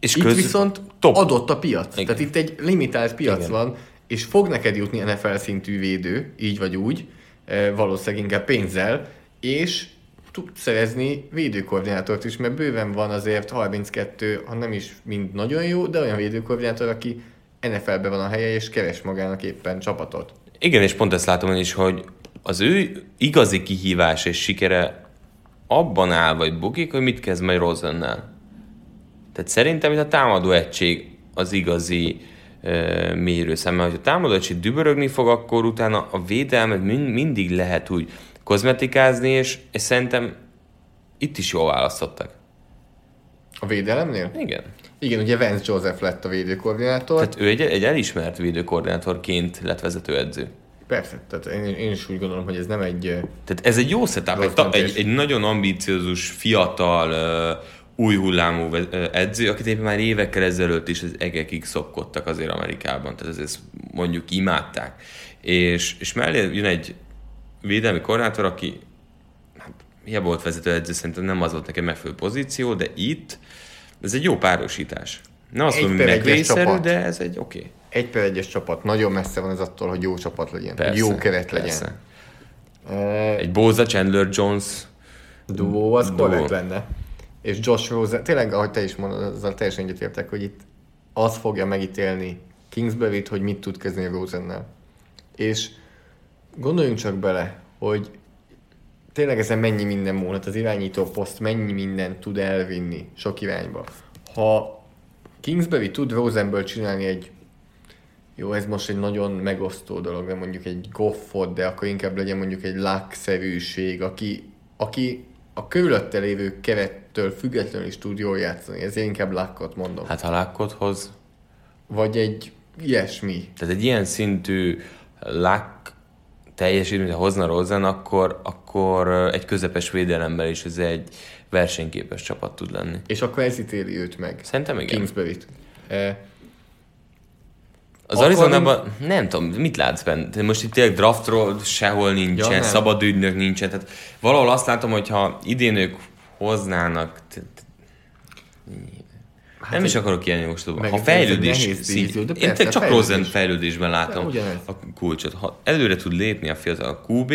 És Itt köz- viszont top. adott a piac. Igen. Tehát itt egy limitált piac Igen. van, és fog neked jutni NFL szintű védő, így vagy úgy, eh, valószínűleg inkább pénzzel, és tudsz szerezni védőkoordinátort is, mert bőven van azért 32, ha nem is mind nagyon jó, de olyan védőkoordinátor, aki NFL-ben van a helye, és keres magának éppen csapatot. Igen, és pont ezt látom én is, hogy az ő igazi kihívás és sikere abban áll, vagy bukik, hogy mit kezd majd Rosennel. Tehát szerintem itt a támadó egység az igazi mérőszem, mert ha a támadó egység dübörögni fog, akkor utána a védelmet mind, mindig lehet úgy kozmetikázni, és, és szerintem itt is jól választottak. A védelemnél? Igen. Igen, ugye Vance Joseph lett a védőkoordinátor. Tehát ő egy, egy elismert védőkoordinátorként lett vezetőedző. Persze, tehát én, én is úgy gondolom, hogy ez nem egy... eh, Tehát ez egy jó setup, egy, egy, egy nagyon ambiciózus, fiatal, uh, új hullámú edző, akit éppen már évekkel ezelőtt is az egekig szopkodtak azért Amerikában, tehát ez- ezt mondjuk imádták. És, és mellé jön egy védelmi koordinátor, aki hát, hiába volt vezető edző, szerintem nem az volt nekem megfelelő pozíció, de itt ez egy jó párosítás. Nem azt Egy mondom, hogy megvészerű, de ez egy oké. Okay. Egy per egyes csapat nagyon messze van ez attól, hogy jó csapat legyen. Persze, jó keret persze. legyen. E, Egy Boza Chandler Jones duó az korrekt lenne. És Josh Rosen, tényleg, ahogy te is mondod, azzal teljesen egyetértek, hogy itt az fogja megítélni Kingsbury-t, hogy mit tud kezdeni Rosennel. És gondoljunk csak bele, hogy tényleg ezen mennyi minden múlhat, az irányító poszt mennyi minden tud elvinni sok irányba. Ha Kingsbury tud Rosenből csinálni egy jó, ez most egy nagyon megosztó dolog, de mondjuk egy goffot, de akkor inkább legyen mondjuk egy luck-szerűség, aki, aki a körülötte lévő kerettől függetlenül is tud jól játszani. Ezért inkább luckot mondom. hát ha Lackot hoz, Vagy egy ilyesmi. Tehát egy ilyen szintű lák teljesítményt, ha hozna Rosen, akkor, akkor egy közepes védelemben is ez egy versenyképes csapat tud lenni. És akkor ez ítéli őt meg. Szerintem igen. Kingsbury-t. E, Az Akkor Arizonában nem tudom, mit látsz benne? Most itt tényleg draftról sehol nincsen, Ja, nem. szabad ügynök nincsen. Tehát valahol azt látom, hogy ha idén ők hoznának, t- t- nem is akarok ilyen jóslatba. meg Ha fejlődés, én persze, csak. Rosen fejlődésben látom a kulcsot. Ha előre tud lépni a fiatal QB,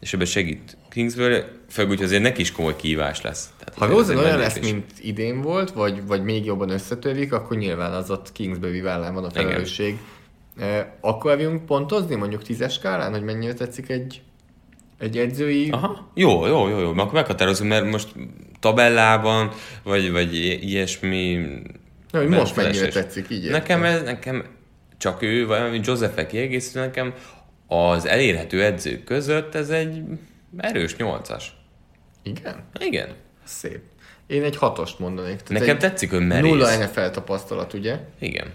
és ebben segít Kingsbury, főleg úgy azért neki is komoly kihívás lesz. Tehát Ha Rosen olyan lesz, mint idén volt, vagy, vagy még jobban összetörik, akkor nyilván az ott Kingsbury vállán van a felelősség. Eh, Akkor elvünk pontozni mondjuk tízes skálán, hogy mennyire tetszik egy, egy edzői... Aha. Jó, jó, jó, jó. Akkor meghatározunk, mert most tabellában, vagy, vagy ilyesmi... Na, hogy most mennyire tetszik, így Nekem ez, nekem csak ő, vagy Joseph kiegészítő, nekem az elérhető edzők között ez egy erős nyolcas. Igen? Igen. Szép. Én egy hatost mondanék. Tehát Nekem tetszik, hogy merész. Nulla NFL tapasztalat, ugye? Igen.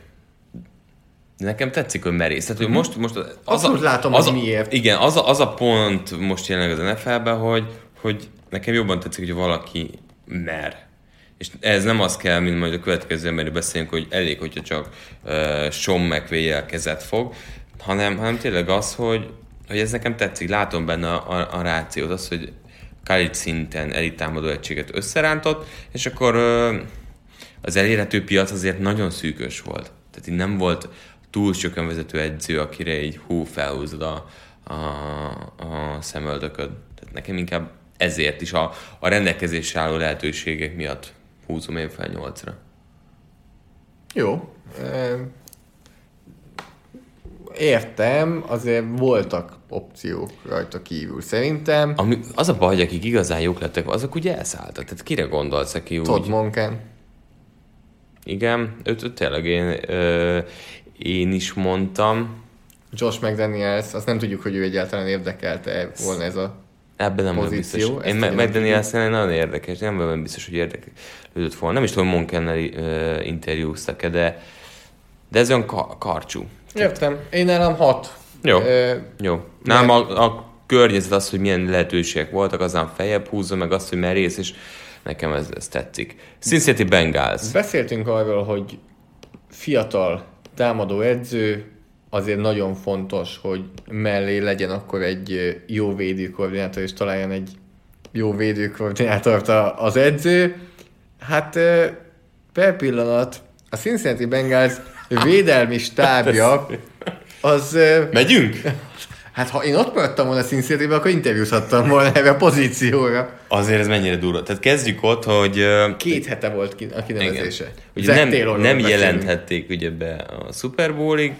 Nekem tetszik, hogy merész. Tehát, hogy most, most az, Mhm. Abszolút látom, az hogy a, miért. Igen, az a, az a pont most jelenleg az NFL-ben, hogy, hogy nekem jobban tetszik, hogy valaki mer. És ez nem az kell, mint majd a következő emberről beszélünk, hogy elég, hogyha csak uh, Sean mcvay kezet fog, hanem, hanem tényleg az, hogy, hogy ez nekem tetszik. Látom benne a, a, a rációt, az, hogy college szinten elitámadó egységet összerántott, és akkor az elérhető piac azért nagyon szűkös volt. Tehát így nem volt túl sokan vezető edző, akire így hú, felhúzod a, a, a szemöldököd. Tehát nekem inkább ezért is a, a rendelkezésre álló lehetőségek miatt húzom én fel nyolcra. Jó. Értem, azért voltak opciók rajta kívül. Szerintem Ami, az a baj, hogy akik igazán jók lettek, azok ugye elszálltak. Tehát kire gondolsz, aki úgy... Todd Monken. Igen, őt, őt tényleg én, ö, én is mondtam. Josh McDaniels, azt nem tudjuk, hogy ő egyáltalán érdekelte volna ez a... Ebben nem pozíció, biztos. ezt Én tudom, meg Daniels nagyon érdekes, nem vagyok biztos, hogy érdeklődött volna. Nem is tudom, Monkennel uh, interjúztak de, de ez olyan ka- karcsú. Értem. Én nálam hat. Jó. Ö, Jó. Nem a, a környezet az, hogy milyen lehetőségek voltak, aztán feljebb húzza, meg azt, hogy merész, és nekem ez, ez tetszik. Cincinnati Bengals. Beszéltünk arról, hogy fiatal támadó edző, azért nagyon fontos, hogy mellé legyen akkor egy jó védőkoordinátor, és találjon egy jó védőkoordinátort az edző. Hát per pillanat a Cincinnati Bengals védelmi stábja az... Megyünk? Hát ha én ott maradtam volna cincinnati akkor interjúzhattam volna erre a pozícióra. Azért ez mennyire durva. Tehát kezdjük ott, hogy Két hete volt ki- a kinevezése. igen. Ugye nem, Taylorról nem jelenthették ugye be a Super Bowlig,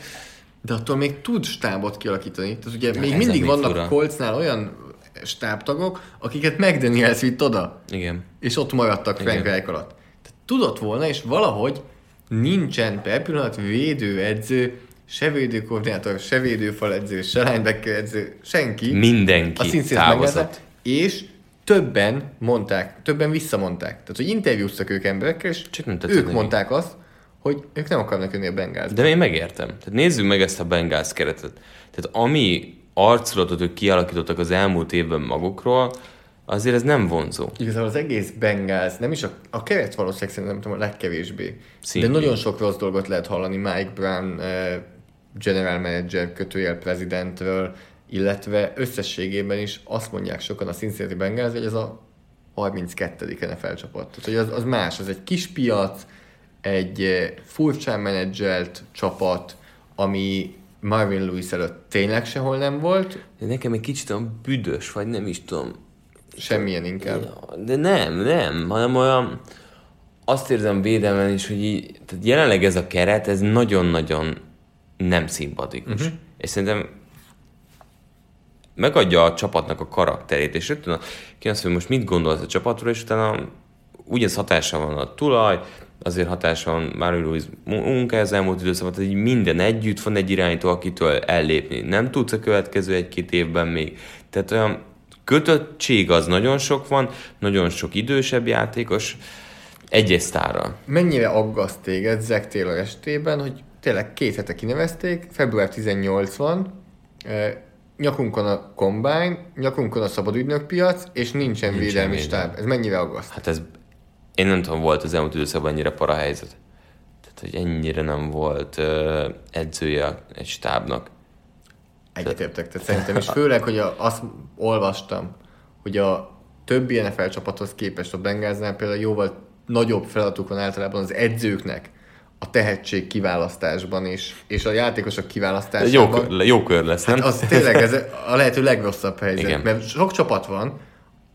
De attól még tud stábot kialakítani. Tehát ugye Ja, még mindig még vannak fura. a Coltsnál olyan stábtagok, akiket McDaniels vitt oda, igen. és ott maradtak Frank Igen. Reich alatt. Tehát tudott volna, és valahogy nincsen per pillanat védőedző, se védőkoordinátor, se védőfal edző, se linebacker edző, senki. Mindenki a Cincinnati távozott. És többen mondták, többen visszamondták. Tehát, hogy interjúztak ők emberekkel, és Csak nem ők mondták azt, hogy ők nem akarnak jönni a Bengals. De én megértem. Tehát nézzük meg ezt a Bengals keretet. Tehát ami arculatot ők kialakítottak az elmúlt évben magukról, azért ez nem vonzó. Igazából az egész Bengals, nem is a, a keret valószínűleg szerintem nem tudom, a legkevésbé. Szintén. De nagyon sok rossz dolgot lehet hallani Mike Brown, eh, general manager, kötőjel prezidentről, illetve összességében is azt mondják sokan a Cincinnati Bengals, hogy ez a 32. NFL csapat. Tehát, hogy az, az más, az egy kis piac, egy eh, furcsán menedzselt csapat, ami Marvin Lewis előtt tényleg sehol nem volt, De nekem egy kicsit olyan büdös, vagy nem is tudom. semmilyen inkább. Ja, De nem, nem, hanem olyan... Azt érzem védelmen is, hogy így, tehát jelenleg ez a keret, ez nagyon-nagyon nem szimpatikus. Uh-huh. És szerintem megadja a csapatnak a karakterét, és rögtön ki azt, hogy most mit gondolsz a csapatról, és utána ugyanaz hatása van a tulaj, azért hatása van Mario Luis munka az elmúlt időszakban, tehát így minden együtt van egy irányító, akitől ellépni nem tudsz a következő egy-két évben még. Tehát olyan kötöttség az nagyon sok van, nagyon sok idősebb játékos, egy-egy sztárral. Mennyire aggaszt téged Zack Taylor estében, hogy tényleg két hete kinevezték, február 18 van, nyakunkon a combine, nyakunkon a szabad ügynökpiac, és nincsen, Nincsen védelmi stáb. Ez mennyire aggaszt? Hát ez, én nem tudom, volt az elmúlt időszakban ennyire para helyzet. Tehát, hogy ennyire nem volt ö, edzője egy stábnak. Egyetértek, tehát szerintem is főleg, hogy a, azt olvastam, hogy a többi NFL csapathoz képest a Bengalsnál például jóval nagyobb feladatuk van általában az edzőknek a tehetség kiválasztásban és, és a játékosok Jó, kiválasztásában. kör- jó kör lesz, nem? Hát az tényleg ez a lehető legrosszabb helyzet, Igen. mert sok csapat van,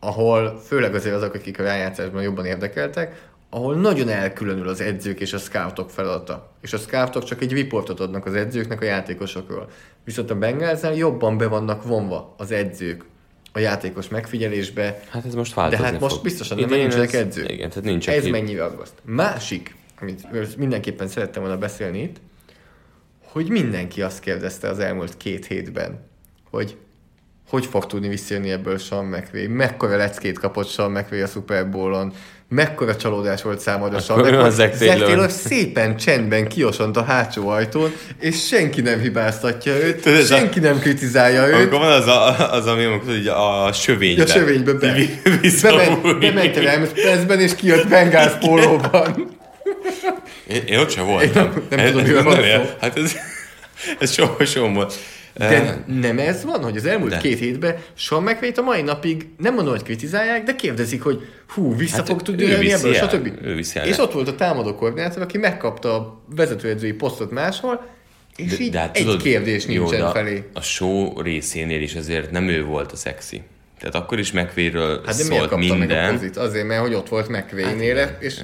ahol főleg azért azok, akik a rájátszásban jobban érdekeltek, ahol nagyon elkülönül az edzők és a scoutok feladata. És a scoutok csak egy riportot adnak az edzőknek a játékosokról. Viszont a Bengalsnál jobban be vannak vonva az edzők a játékos megfigyelésbe, Hát ez most de változni hát most fog. biztosan nem nincsenek edzők. Igen, tehát nincsen Ez klip. mennyire aggaszt. Másik, amit mindenképpen szerettem volna beszélni itt, hogy mindenki azt kérdezte az elmúlt két hétben, hogy hogy fog tudni visszajönni ebből Sean McVay, mekkora leckét kapott Sean McVay a Super Bowl-on, mekkora csalódás volt számodra Sean Akkor McVay. Zach Taylor? Szépen csendben kiosont a hátsó ajtón, és senki nem hibáztatja őt, Tudod, ez a- senki nem kritizálja őt, Amikor van az, a, az ami amikor így a sövénybe. a sövénybe be. Bement, bement a percben, és kijött Bengals pólóban. Én, én ott sem voltam. Én nem- nem tudom, miről van nem. Hát ez, ez soha, soha volt. De nem ez van, hogy az elmúlt De. két hétben Sean mcvay a mai napig nem mondom, hogy kritizálják, de kérdezik, hogy hú, vissza Hát fog tudni jönni ebből, el, stb. ő viszi el. És ott volt a támadó koordinátor, aki megkapta a vezetőedzői posztot máshol, és így hát egy kérdés jó, nincsen de a- felé. A show részénél is azért nem ő volt a szexi. Tehát akkor is McVay-ről Hát de miért szólt kapta meg a minden. pozit? Azért, mert hogy ott volt McVay-nél, Hát, és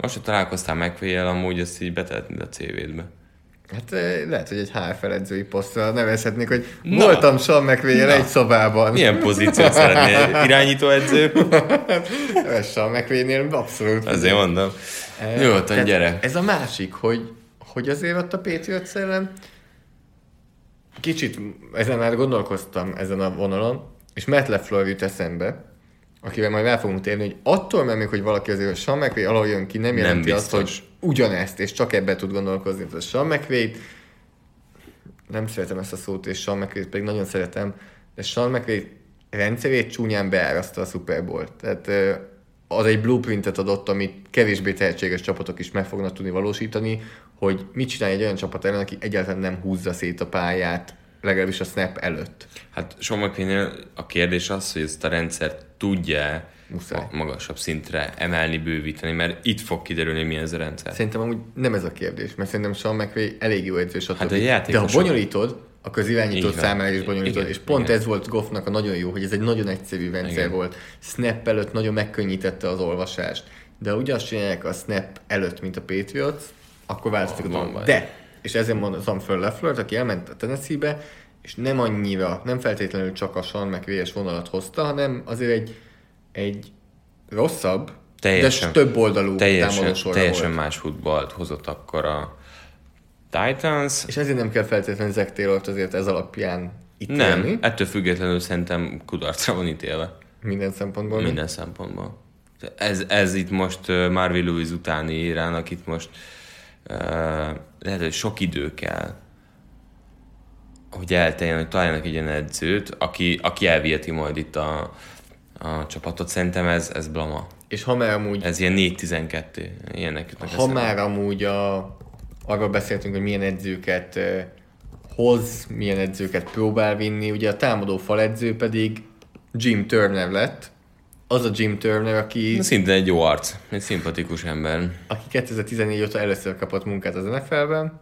Most, hogy találkoztál mcvay amúgy ezt így betehetnéd a CV-dbe. hát eh, lehet, hogy egy HFL edzői posztra nevezhetnék, hogy Na. voltam Sean mcvay egy szobában. Milyen pozíciót szeretnél? Irányítóedző? Ez Sean McVay-nél abszolút. Azért mondom. Eh, Nyugodtan tehát gyere. Ez a másik, hogy, hogy azért ott a Patriots ellen kicsit ezen már gondolkoztam ezen a vonalon, és Matt LeFleur jut eszembe, akivel majd el fogunk térni, hogy attól mert még, hogy valaki azért a Sean McVay alól jön ki, nem jelenti azt, biztos. hogy ugyanezt, és csak ebben tud gondolkozni. Tehát a Sean McVay nem szeretem ezt a szót, és Sean McVay pedig nagyon szeretem, de Sean McVay rendszerét csúnyán beáraszta a Super Bowl. Tehát az egy blueprintet adott, amit kevésbé tehetséges csapatok is meg fognak tudni valósítani, hogy mit csinálj egy olyan csapat ellen, aki egyáltalán nem húzza szét a pályát, legalábbis a snap előtt. Hát McVay-nél a kérdés az, hogy ezt a rendszert tudja Muszáj. ma- magasabb szintre emelni, bővíteni, mert itt fog kiderülni, mi ez a rendszer. Szerintem amúgy nem ez a kérdés, mert szerintem Sean McVay elég jó edző, stb. Hát a De ha bonyolítod, akkor az van. számára is bonyolítod. És pont igen. ez volt Goffnak a nagyon jó, hogy ez egy nagyon egyszerű rendszer Igen. volt. Snap előtt nagyon megkönnyítette az olvasást. De ugyanazt csinálják a snap előtt, mint a Patriots, akkor baj. De, és ezért mondom föl Lefflert, aki elment a Tennessee-be, és nem annyira, nem feltétlenül csak a Sean McVay-es vonalat hozta, hanem azért egy, egy rosszabb, Teljesen- de több oldalú Teljesen, teljesen volt. más futballt hozott akkor a Titans. És ezért nem kell feltétlenül Zach Taylor-t azért ez alapján ítélni. Nem, ettől függetlenül szerintem kudarcra van ítélve. Minden szempontból. Minden szempontból. Ez, ez itt most Marvin Lewis utáni érának itt most uh, lehet, hogy sok idő kell, hogy elteljen, hogy találjanak egy ilyen edzőt, aki, aki elviheti majd itt a, a csapatot. Szerintem ez, ez blama. És ha már amúgy, Ez ilyen 4-12. Ilyenek jutnak ha eszembe. már amúgy a, arról beszéltünk, hogy milyen edzőket hoz, milyen edzőket próbál vinni, ugye a támadó fal edző pedig Jim Turner lett. Az a Jim Turner, aki, Na, Szintén egy jó arc, egy szimpatikus ember. aki 2014 óta először kapott munkát az NFL-ben,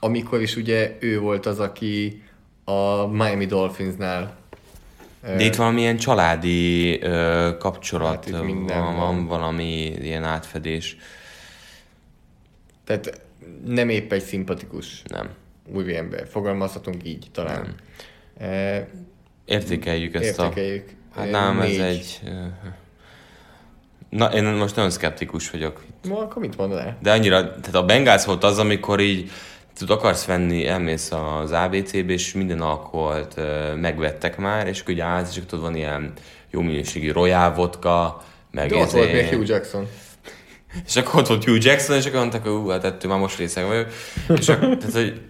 amikor is ugye ő volt az, aki a Miami Dolphinsnál De itt valamilyen családi ö, kapcsolat Hát minden van, van. valami ilyen átfedés. Tehát nem épp egy szimpatikus Nem. új ember. Fogalmazhatunk így talán. E, Értékeljük ezt értékeljük. a... Hát nem, ez négy. egy... ö, Na, én most nagyon szkeptikus vagyok. Ma akkor mit mondanál? De annyira, tehát a Bengals volt az, amikor így tud, akarsz venni, elmész az ABC-be, és minden alkoholt ö, megvettek már, és akkor ugye állsz, és tudod, van ilyen jó minőségű Royal vodka, meg De ott volt még Hugh Jackson. És akkor ott volt Hugh Jackson, és akkor mondták, hogy ú, hát ettől már most részeg vagyok. És akkor, tehát, hogy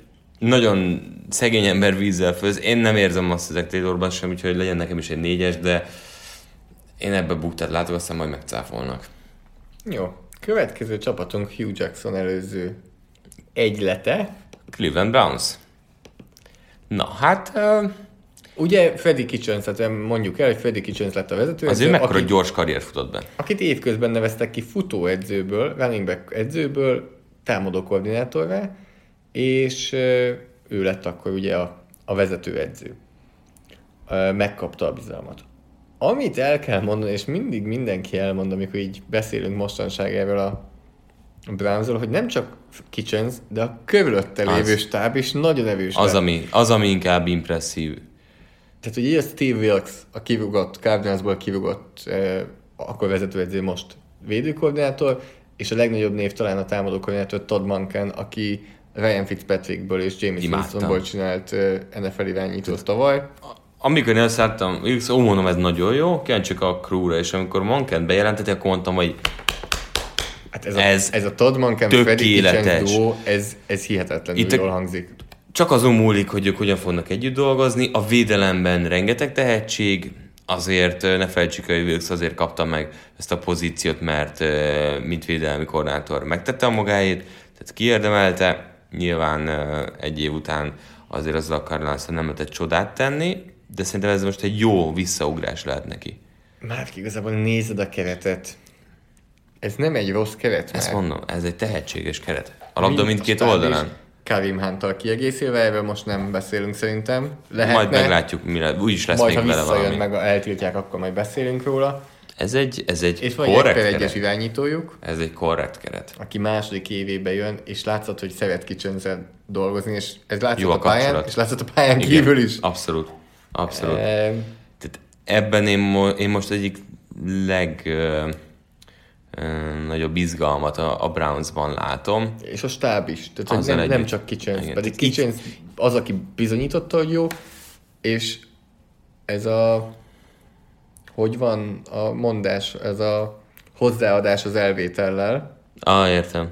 nagyon szegény ember vízzel főz. Én nem érzem azt ezek Taylorban sem, úgyhogy legyen nekem is egy négyes, de én ebbe buktát látok, aztán majd megcáfolnak. Jó. Következő csapatunk Hugh Jackson előző egylete. Cleveland Browns. Na, hát uh, Ugye Freddy Kitchens, tehát mondjuk el, hogy Freddy Kitchens lett a vezető. az ő mekkora gyors karriert futott be. akit évközben neveztek ki futóedzőből, running back edzőből, támadó koordinátorra, és ő lett akkor ugye a, a vezetőedző. Megkapta a bizalmat. Amit el kell mondani, és mindig mindenki elmond, amikor így beszélünk mostanság erről a Brownsról, hogy nem csak Kitchens, de a körülötte Az. lévő stáb is nagyon erős Az, lett. ami, az, ami inkább impresszív. Tehát, hogy ilyen Steve Wilkes, a kivugott, Cardinalsból kivugott, eh, akkor vezetőedző most védőkoordinátor, és a legnagyobb név talán a támadó koordinátor Todd Monken, aki Ryan Fitzpatrickből és James. Winstonból csinált NFL irányítót tavaly. Amikor én ezt láttam, ó, mondom, ez nagyon jó, kíváncsiak a crew és amikor Monkent bejelentette, akkor mondtam, hogy Hát ez, a, Ez ez a Todd Monken Freddy ez, ez hihetetlenül Itt jól hangzik. csak azon múlik, hogy ők hogyan fognak együtt dolgozni. A védelemben rengeteg tehetség, azért ne felejtsük el, hogy Wilkes azért kapta meg ezt a pozíciót, mert mint védelmi koordinátor megtette a magáét, tehát kiérdemelte. Nyilván egy év után azért azzal a cardinals nem lehetett csodát tenni, de szerintem ez most egy jó visszaugrás lehet neki. Már igazából nézed a keretet. Ez nem egy rossz keret Ezt már. mondom, ez egy tehetséges keret. A labda mindkét stáb oldalán. Karim Hunt-tal kiegészülve, erről most nem beszélünk szerintem. Lehetne, Majd meglátjuk, mire. Úgyis lesz majd ha még vele visszajön, valami. meg eltiltják, akkor majd beszélünk róla. Ez egy, ez egy És van egy korrekt per egyes keret. irányítójuk, Ez egy korrekt keret. aki második évébe jön, és látszott, hogy szeret kicsenzel dolgozni, és ez látszott Jó a, a pályán, kapcsolat. és látszott a pályán Igen, kívül is. Abszolút. Abszolút. E, Tehát ebben én, mo- én most egyik leg ö, nagyobb izgalmat a, a Brownsban látom. és a stáb is. Tehát Azzal nem, nem együtt. csak Kitchens, Igen, pedig Kitchens az, aki bizonyította, hogy jó, és ez a hogy van a mondás, ez a hozzáadás az elvétellel, Ah, értem.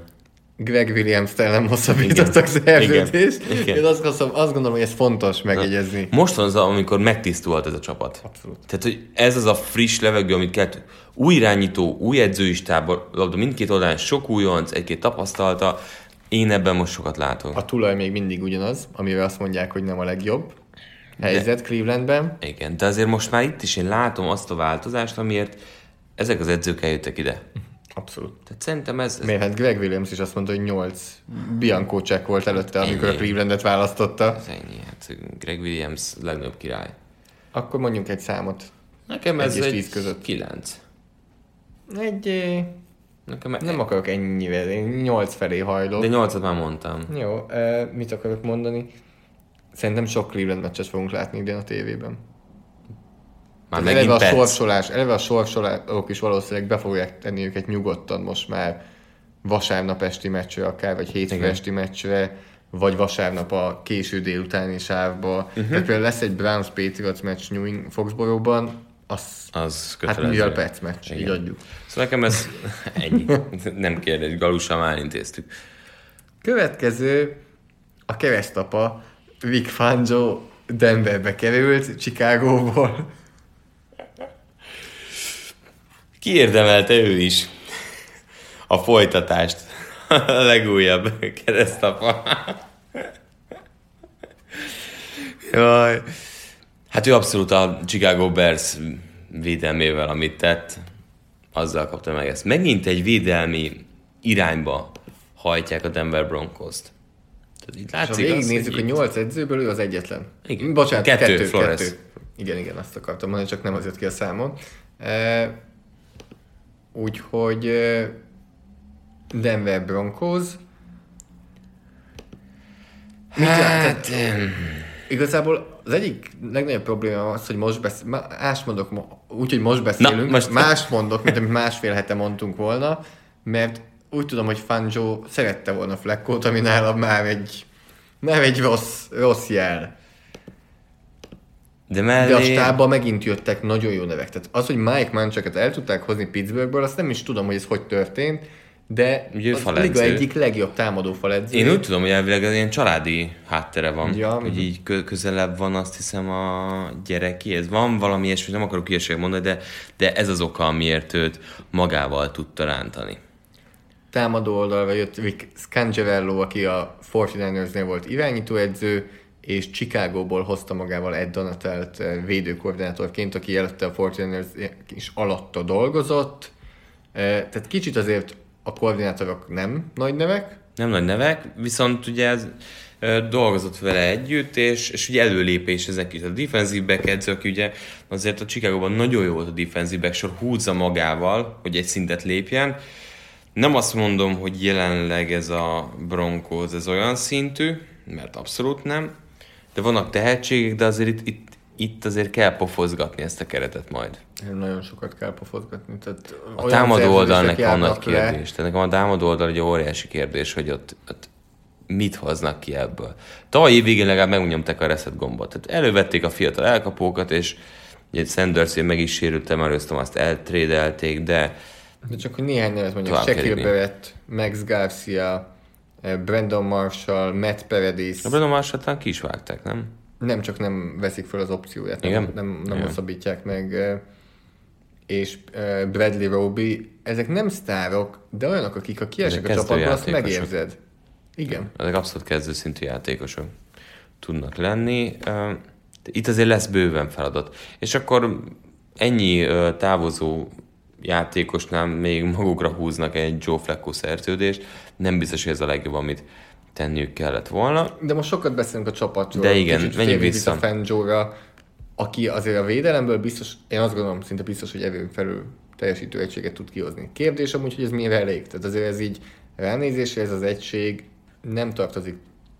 Greg Williams-tel nem hosszabbítottak szerződést. Igen. Igen. Én azt gondolom, azt gondolom, hogy ez fontos megjegyezni. Most van az, amikor megtisztult ez a csapat. Abszolút. Tehát, hogy ez az a friss levegő, amit kell. Új irányító, új edzői stáb, labda mindkét oldalán sok újonc, egy-két tapasztalta. Én ebben most sokat látok. A tulaj még mindig ugyanaz, amivel azt mondják, hogy nem a legjobb helyzet De. Clevelandben. Igen, de azért most már itt is én látom azt a változást, amiért ezek az edzők eljöttek ide. Abszolút. Tehát szerintem ez, ez Miért? Hát Greg Williams is azt mondta, hogy 8 Bianco check volt előtte, amikor a Ennyi. Clevelandet választotta. ez ennyi. Hát Greg Williams legnagyobb király. Akkor mondjunk egy számot. Nekem ez Egy egy, között. 9. Egy... Nekem Nem akarok ennyivel, én 8 felé hajlok. De 8 már mondtam. Jó, eh, mit akarok mondani? Szerintem sok Cleveland meccset fogunk látni idén a tévében. Már Tehát eleve a Pets. sorsolás, eleve a sorsolások is valószínűleg be fogják tenni őket nyugodtan most már vasárnap esti meccsre akár, vagy hétfő Igen. esti meccsre, vagy vasárnap a késő délutáni sávba. Uh-huh. Tehát például lesz egy Browns Patriots meccs New England Foxborough-ban, az Az hát kötelező. mivel perc meccs, Igen. így adjuk. Szóval nekem ez ennyi. Nem kérdés, Galussal már intéztük. Következő a keresztapa Vic Fangio Denverbe került, Chicagóból. Kiérdemelte ő is a folytatást. A legújabb keresztapa. Jaj. Hát ő abszolút a Chicago Bears védelmével, amit tett, azzal kapta meg ezt. Megint egy védelmi irányba hajtják a Denver Broncos-t. Tehát ha látszik az, végignézzük, hogy így- 8 edzőből ő az egyetlen. Igen. Bocsánat, Kettő, kettő, Flores. kettő. Igen, igen, azt akartam mondani, csak nem az jött ki a számon. E, úgyhogy e, Denver Broncos. Mit Hát, lát- Igazából az egyik legnagyobb probléma az, hogy most beszél, más mondok, mo- úgy, hogy most beszélünk, most- más mondok, mint amit másfél hete mondtunk volna, mert úgy tudom, hogy Fangio szerette volna Fleckót, ami nála már egy, nem egy rossz, rossz jel. de mellé... De a stábban megint jöttek nagyon jó nevek. Tehát az, hogy Mike Manchaket el tudták hozni Pittsburghből, azt nem is tudom, hogy ez hogy történt, de Ugye az a liga egyik legjobb támadó faledző. Én úgy tudom, hogy elvileg ez ilyen családi háttere van. Ja, hogy mhm. így kö- közelebb van azt hiszem a gyereki. Ez van valami ilyesmi, nem akarok hülyeséget mondani, de, de ez az oka, amiért őt magával tudta rántani. Támadó oldalra jött Rick Scangerello, aki a 49ersnél volt irányítóedző, és Chicagóból hozta magával Ed Donatelt eh, védőkoordinátorként, aki előtte a 49ers is alatta dolgozott. Eh, Tehát kicsit azért a koordinátorok nem nagy nevek, Nem nagy nevek, viszont ugye ez dolgozott vele együtt, és, és ugye előlépés ezek is. A defensive back edző, aki ugye azért a Chicagóban nagyon jó volt a defensive back sor, húzza magával, hogy egy szintet lépjen. Nem azt mondom, hogy jelenleg ez a Broncos ez olyan szintű, mert abszolút nem, de vannak tehetségek, de azért itt, itt, itt azért kell pofozgatni ezt a keretet majd. nagyon sokat kell pofozgatni. Tehát A támadó oldal nekem nagy kérdés. Tehát nekem a támadó oldal egy óriási kérdés, hogy ott, ott mit hoznak ki ebből. Tavaly év végén legalább megnyomták a reset gombot. Tehát elővették a fiatal elkapókat, és ugye Sanders meg is sérült, már azt azt eltrédelték, de De csak hogy néhány nevet mondjak, kell Shaquille. Barrett, Max Garcia, eh, Brandon Marshall, Matt Paradis, a Brandon Marshall talán ki is vágták, nem? nem csak nem veszik fel az opcióját, Igen? nem, nem, nem Igen. hosszabbítják meg, eh, és eh, Bradley Roby, ezek nem sztárok, de olyanok, akik ha kiesek a csapatból, azt megérzed. Igen. Ezek abszolút kezdőszintű játékosok tudnak lenni. Itt azért lesz bőven feladat. És akkor ennyi távozó játékosnál még magukra húznak egy Joe Flacco szerződést. Nem biztos, hogy ez a legjobb, amit tenniük kellett volna. De most sokat beszélünk a csapatról. De igen, menjünk vissza. Fangio-ra, aki azért a védelemből biztos, én azt gondolom, szinte biztos, hogy erőn felül teljesítő egységet tud kihozni. Kérdés amúgy, hogy ez mire elég. Tehát azért ez így ránézésre ez az egység nem tartozik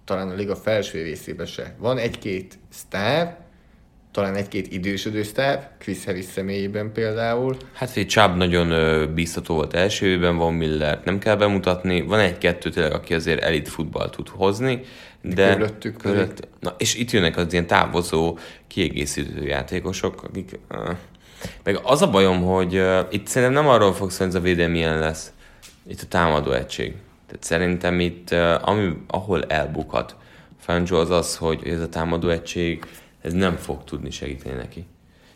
talán a liga felső részébe se. Van egy-két sztár, talán egy-két idősödő sztár, Chris Harris személyében például, Hát figyelj, Chubb nagyon ö, bíztató volt első évben, van Miller, nem kell bemutatni, van egy-kettő tényleg, aki azért elit futball tud hozni, de körülöttük körülött, na, és itt jönnek az ilyen távozó, kiegészítő játékosok, akik, uh, meg az a bajom, hogy uh, itt szerintem nem arról fog szólni, hogy ez a védelmi ilyen lesz, itt a támadó egység. Tehát szerintem itt, uh, ami, ahol elbukhat Fangio az az, hogy ez a támadó egység, ez nem fog tudni segíteni neki.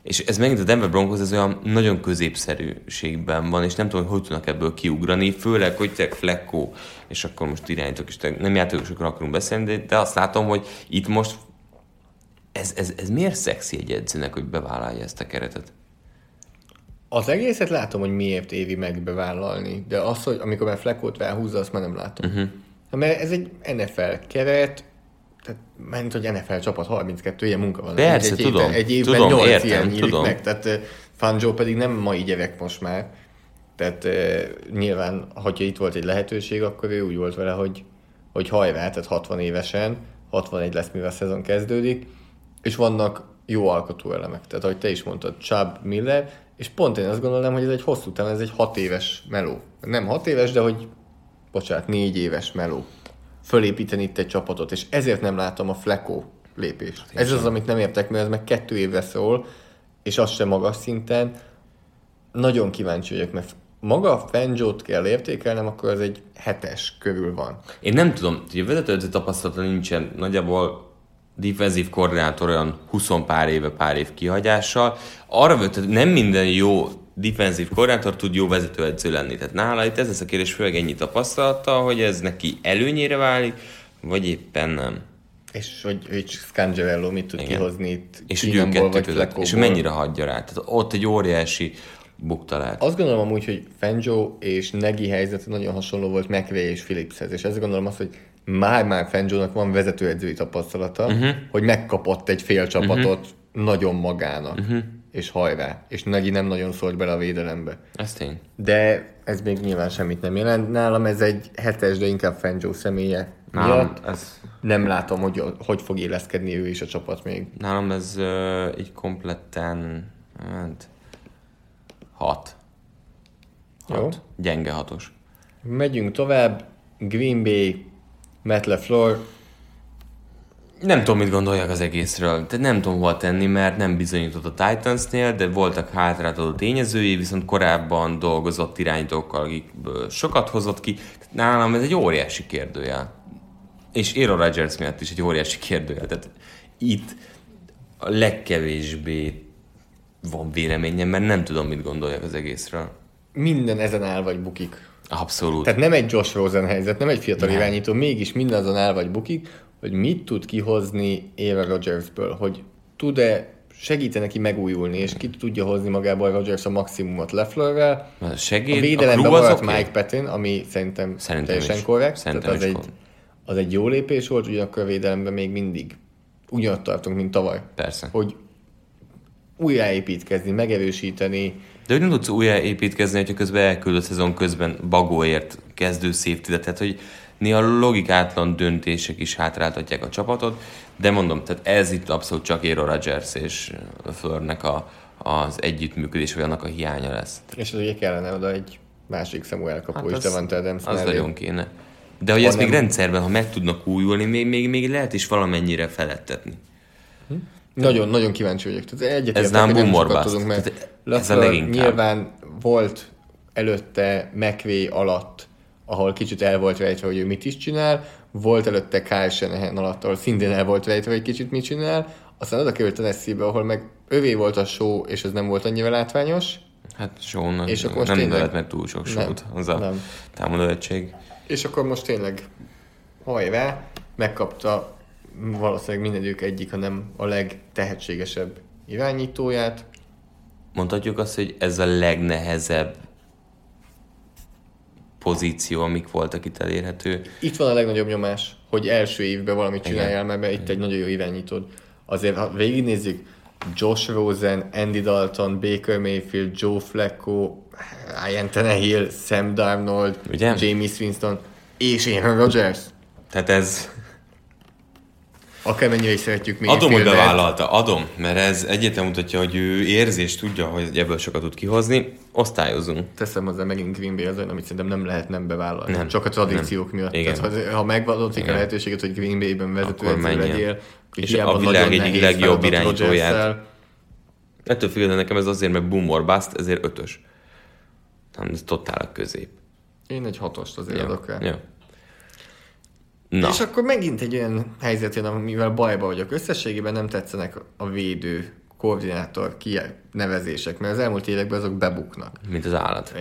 És ez megint a Denver Broncos, ez olyan nagyon középszerűségben van, és nem tudom, hogy hogy tudnak ebből kiugrani, főleg, hogy te Flecko, és akkor most irányítok, és te nem játékosokról akarunk beszélni, de, de azt látom, hogy itt most ez, ez, ez miért szexi egy edzőnek, hogy bevállalja ezt a keretet? Az egészet látom, hogy miért éri meg bevállalni, de az, hogy amikor már Fleckot ráhúzza, azt már nem látom. Uh-huh. Mert ez egy NFL keret, tehát ment, hogy NFL csapat 32 ilyen munka van. Persze, egy tudom. Évben, egy évben Tudom, 8 értem, ilyen nyílik tudom. meg, tehát Fangio pedig nem mai gyerek most már. Tehát nyilván, hogyha itt volt egy lehetőség, akkor ő úgy volt vele, hogy, hogy hajrá, tehát 60 évesen, 61 lesz, mivel a szezon kezdődik, és vannak jó alkotó elemek. Tehát, ahogy te is mondtad, Chubb, Miller, és pont én azt gondolom, hogy ez egy hosszú távon, ez egy hat éves meló. Nem hat éves, de hogy, bocsánat, négy éves meló. Fölépíteni itt egy csapatot, és ezért nem látom a Flecko lépést. Ez az, amit nem értek, mert ez meg kettő évre szól, és az sem magas szinten. Nagyon kíváncsi vagyok, mert maga a Fangio-t kell értékelnem, akkor ez egy hetes körül van. Én nem tudom, hogy a vezetőedző tapasztalata nincsen, nagyjából defensív koordinátor olyan 20 pár éve, pár év kihagyással. Arra vett, hogy nem minden jó defensív koordinátor tud jó vezetőedző lenni. Tehát nála itt ez lesz a kérdés, főleg ennyi tapasztalata, hogy ez neki előnyére válik, vagy éppen nem. És hogy, hogy Scangerello mit tud Igen. kihozni itt És hogy ő Keenumból kettő vagy között, és mennyire hagyja rá. Tehát ott egy óriási bukta lehet. Azt gondolom amúgy, hogy Fangio és Negi helyzete nagyon hasonló volt McVay és Phillipshez, és ezért gondolom azt, hogy már-már Fangio-nak van vezetőedzői tapasztalata, uh-huh. hogy megkapott egy fél csapatot uh-huh. nagyon magának, uh-huh. És hajrá, és Negi nem nagyon szólt bele a védelembe. Ez tény. De ez még nyilván semmit nem jelent. Nálam ez egy hetes, de inkább Fangio személye Nálam miatt. ez, Nem látom, hogy hogy fog éleszkedni ő és a csapat még. nálam ez uh, így kompletten hát, hat. Jó. Hat. Gyenge hatos. Megyünk tovább. Green Bay, Matt LaFleur, Nem tudom, mit gondoljak az egészről. Tehát nem tudom hova tenni, mert nem bizonyított a Titansnél, de voltak hátrátadó tényezői, viszont korábban dolgozott irányítókkal, akikből sokat hozott ki. Tehát nálam ez egy óriási kérdőjel. És Aaron Rodgers miatt is egy óriási kérdőjel. Tehát itt a legkevésbé van véleményem, mert nem tudom, mit gondoljak az egészről. minden ezen áll vagy bukik Abszolút. Tehát nem egy Josh Rosen helyzet, nem egy fiatal nem. irányító, mégis mindazon el vagy bukik, hogy mit tud kihozni Aaron Rodgersből, hogy tud-e segíteni neki megújulni, és ki tudja hozni magából Rodgers a maximumot Lefflerrel. Segít, a védelemben a maradt okay. Mike Patton, ami szerintem, Szerintem teljesen is. korrekt. Szerintem tehát az egy, az egy jó lépés volt, ugyanakkor a védelemben még mindig ugyanott tartunk, mint tavaly. Persze. Hogy újjáépítkezni, megerősíteni, De hogy nem tudsz újjáépítkezni, hogyha közben elküldött szezon közben bagóért kezdő safety tehát hogy néha logikátlan döntések is hátráltatják a csapatot, de mondom, tehát ez itt abszolút csak Aaron Rodgers és Flörnek a, az együttműködés, vagy annak a hiánya lesz. és az ugye kellene oda egy másik szemú elkapó hát is, Devante Adams az mellé. nagyon kéne. De hogy ez Ha még rendszerben, ha meg tudnak újulni, még, még, még lehet is valamennyire felettetni. Nagyon, nagyon kíváncsi vagyok. Tehát egyet Ez nem Tehát ez a leginkább. nyilván volt előtte McVay alatt, ahol kicsit el volt rejtve, hogy ő mit is csinál, volt előtte Kyle Shanahan alatt, ahol szintén el volt rejtve, hogy kicsit mit csinál, aztán oda került Tennessee-be, ahol meg övé volt a show, és ez nem volt annyira látványos, Hát Sean És akkor most nem tényleg- meg túl sok sót, az a nem. támadó egység. és akkor most tényleg hajrá, megkapta valószínűleg mindegyik egyik, hanem a legtehetségesebb irányítóját, Mondhatjuk azt, hogy ez a legnehezebb pozíció, amik voltak itt elérhető. Itt van a legnagyobb nyomás, hogy első évben valamit csináljál, mert itt egy nagyon jó irányítód. Azért, ha végignézzük, Josh Rosen, Andy Dalton, Baker Mayfield, Joe Flacco, Ryan Tannehill, Sam Darnold, Ugye? James Winston és Aaron Rodgers. Tehát ez... Akármennyire is szeretjük még Adom, hogy bevállalta, adom, mert ez egyértelműen mutatja, hogy ő érzi és tudja, hogy ebből sokat tud kihozni. Osztályozunk. Teszem hozzá megint Green Bay az olyan, amit szerintem nem lehet nem bevállalni. Nem. Csak a tradíciók Nem. miatt. Igen. Tehát, ha, megvalodik a lehetőséget, hogy Green Bay-ben menjen. legyél, És a világ egyik legjobb irányítóját. Ettől függetlenül nekem ez azért, mert boom or bust, ezért ötös. Nem, ez totál a közép. Én egy hatost azért adok rá. Ja. Na, És akkor megint egy olyan helyzet jön, amivel bajba vagyok. Összességében nem tetszenek a védő koordinátor kinevezések, mert az elmúlt években azok bebuknak. mint az állat.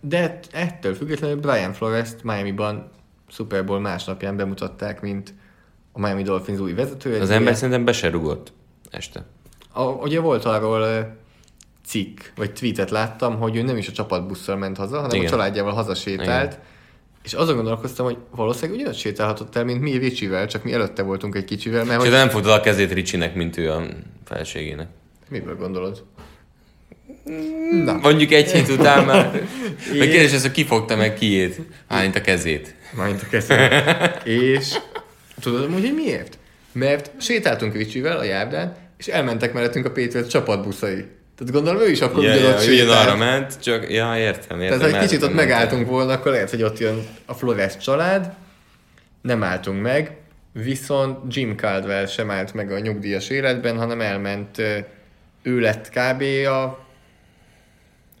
De ettől függetlenül Brian Flores-t Miami-ban Super Bowl másnapján bemutatták, mint a Miami Dolphins új vezetője. Az ember szerintem be se rugott este. A, ugye volt arról cikk, vagy tweetet láttam, hogy ő nem is a csapatbusszal ment haza, hanem Igen. a családjával hazasétált, Igen. És azon gondolkoztam, hogy valószínűleg ugyanott sétálhatott el, mint mi Ricsivel, csak mi előtte voltunk egy kicsivel, mert hogy... nem fogtad a kezét Ricsinek, mint ő a felségének. Miből gondolod? Mondjuk egy hét után már. Vagy kérdés ez, hogy ki fogta meg kiét? Hányt a kezét. Majd a kezem. és tudod amúgy, hogy miért? Mert sétáltunk Ricsivel a járdán, és elmentek mellettünk a Patriots csapatbuszai. Tehát gondolom ő is akkor Ja, ugyanott ja, arra ment, csak ja, értem, értem. Tehát, ha egy kicsit ott megálltunk volna, akkor lehet, hogy ott jön a Flores család. Nem álltunk meg, viszont Jim Caldwell sem állt meg a nyugdíjas életben, hanem elment, ő lett kb. a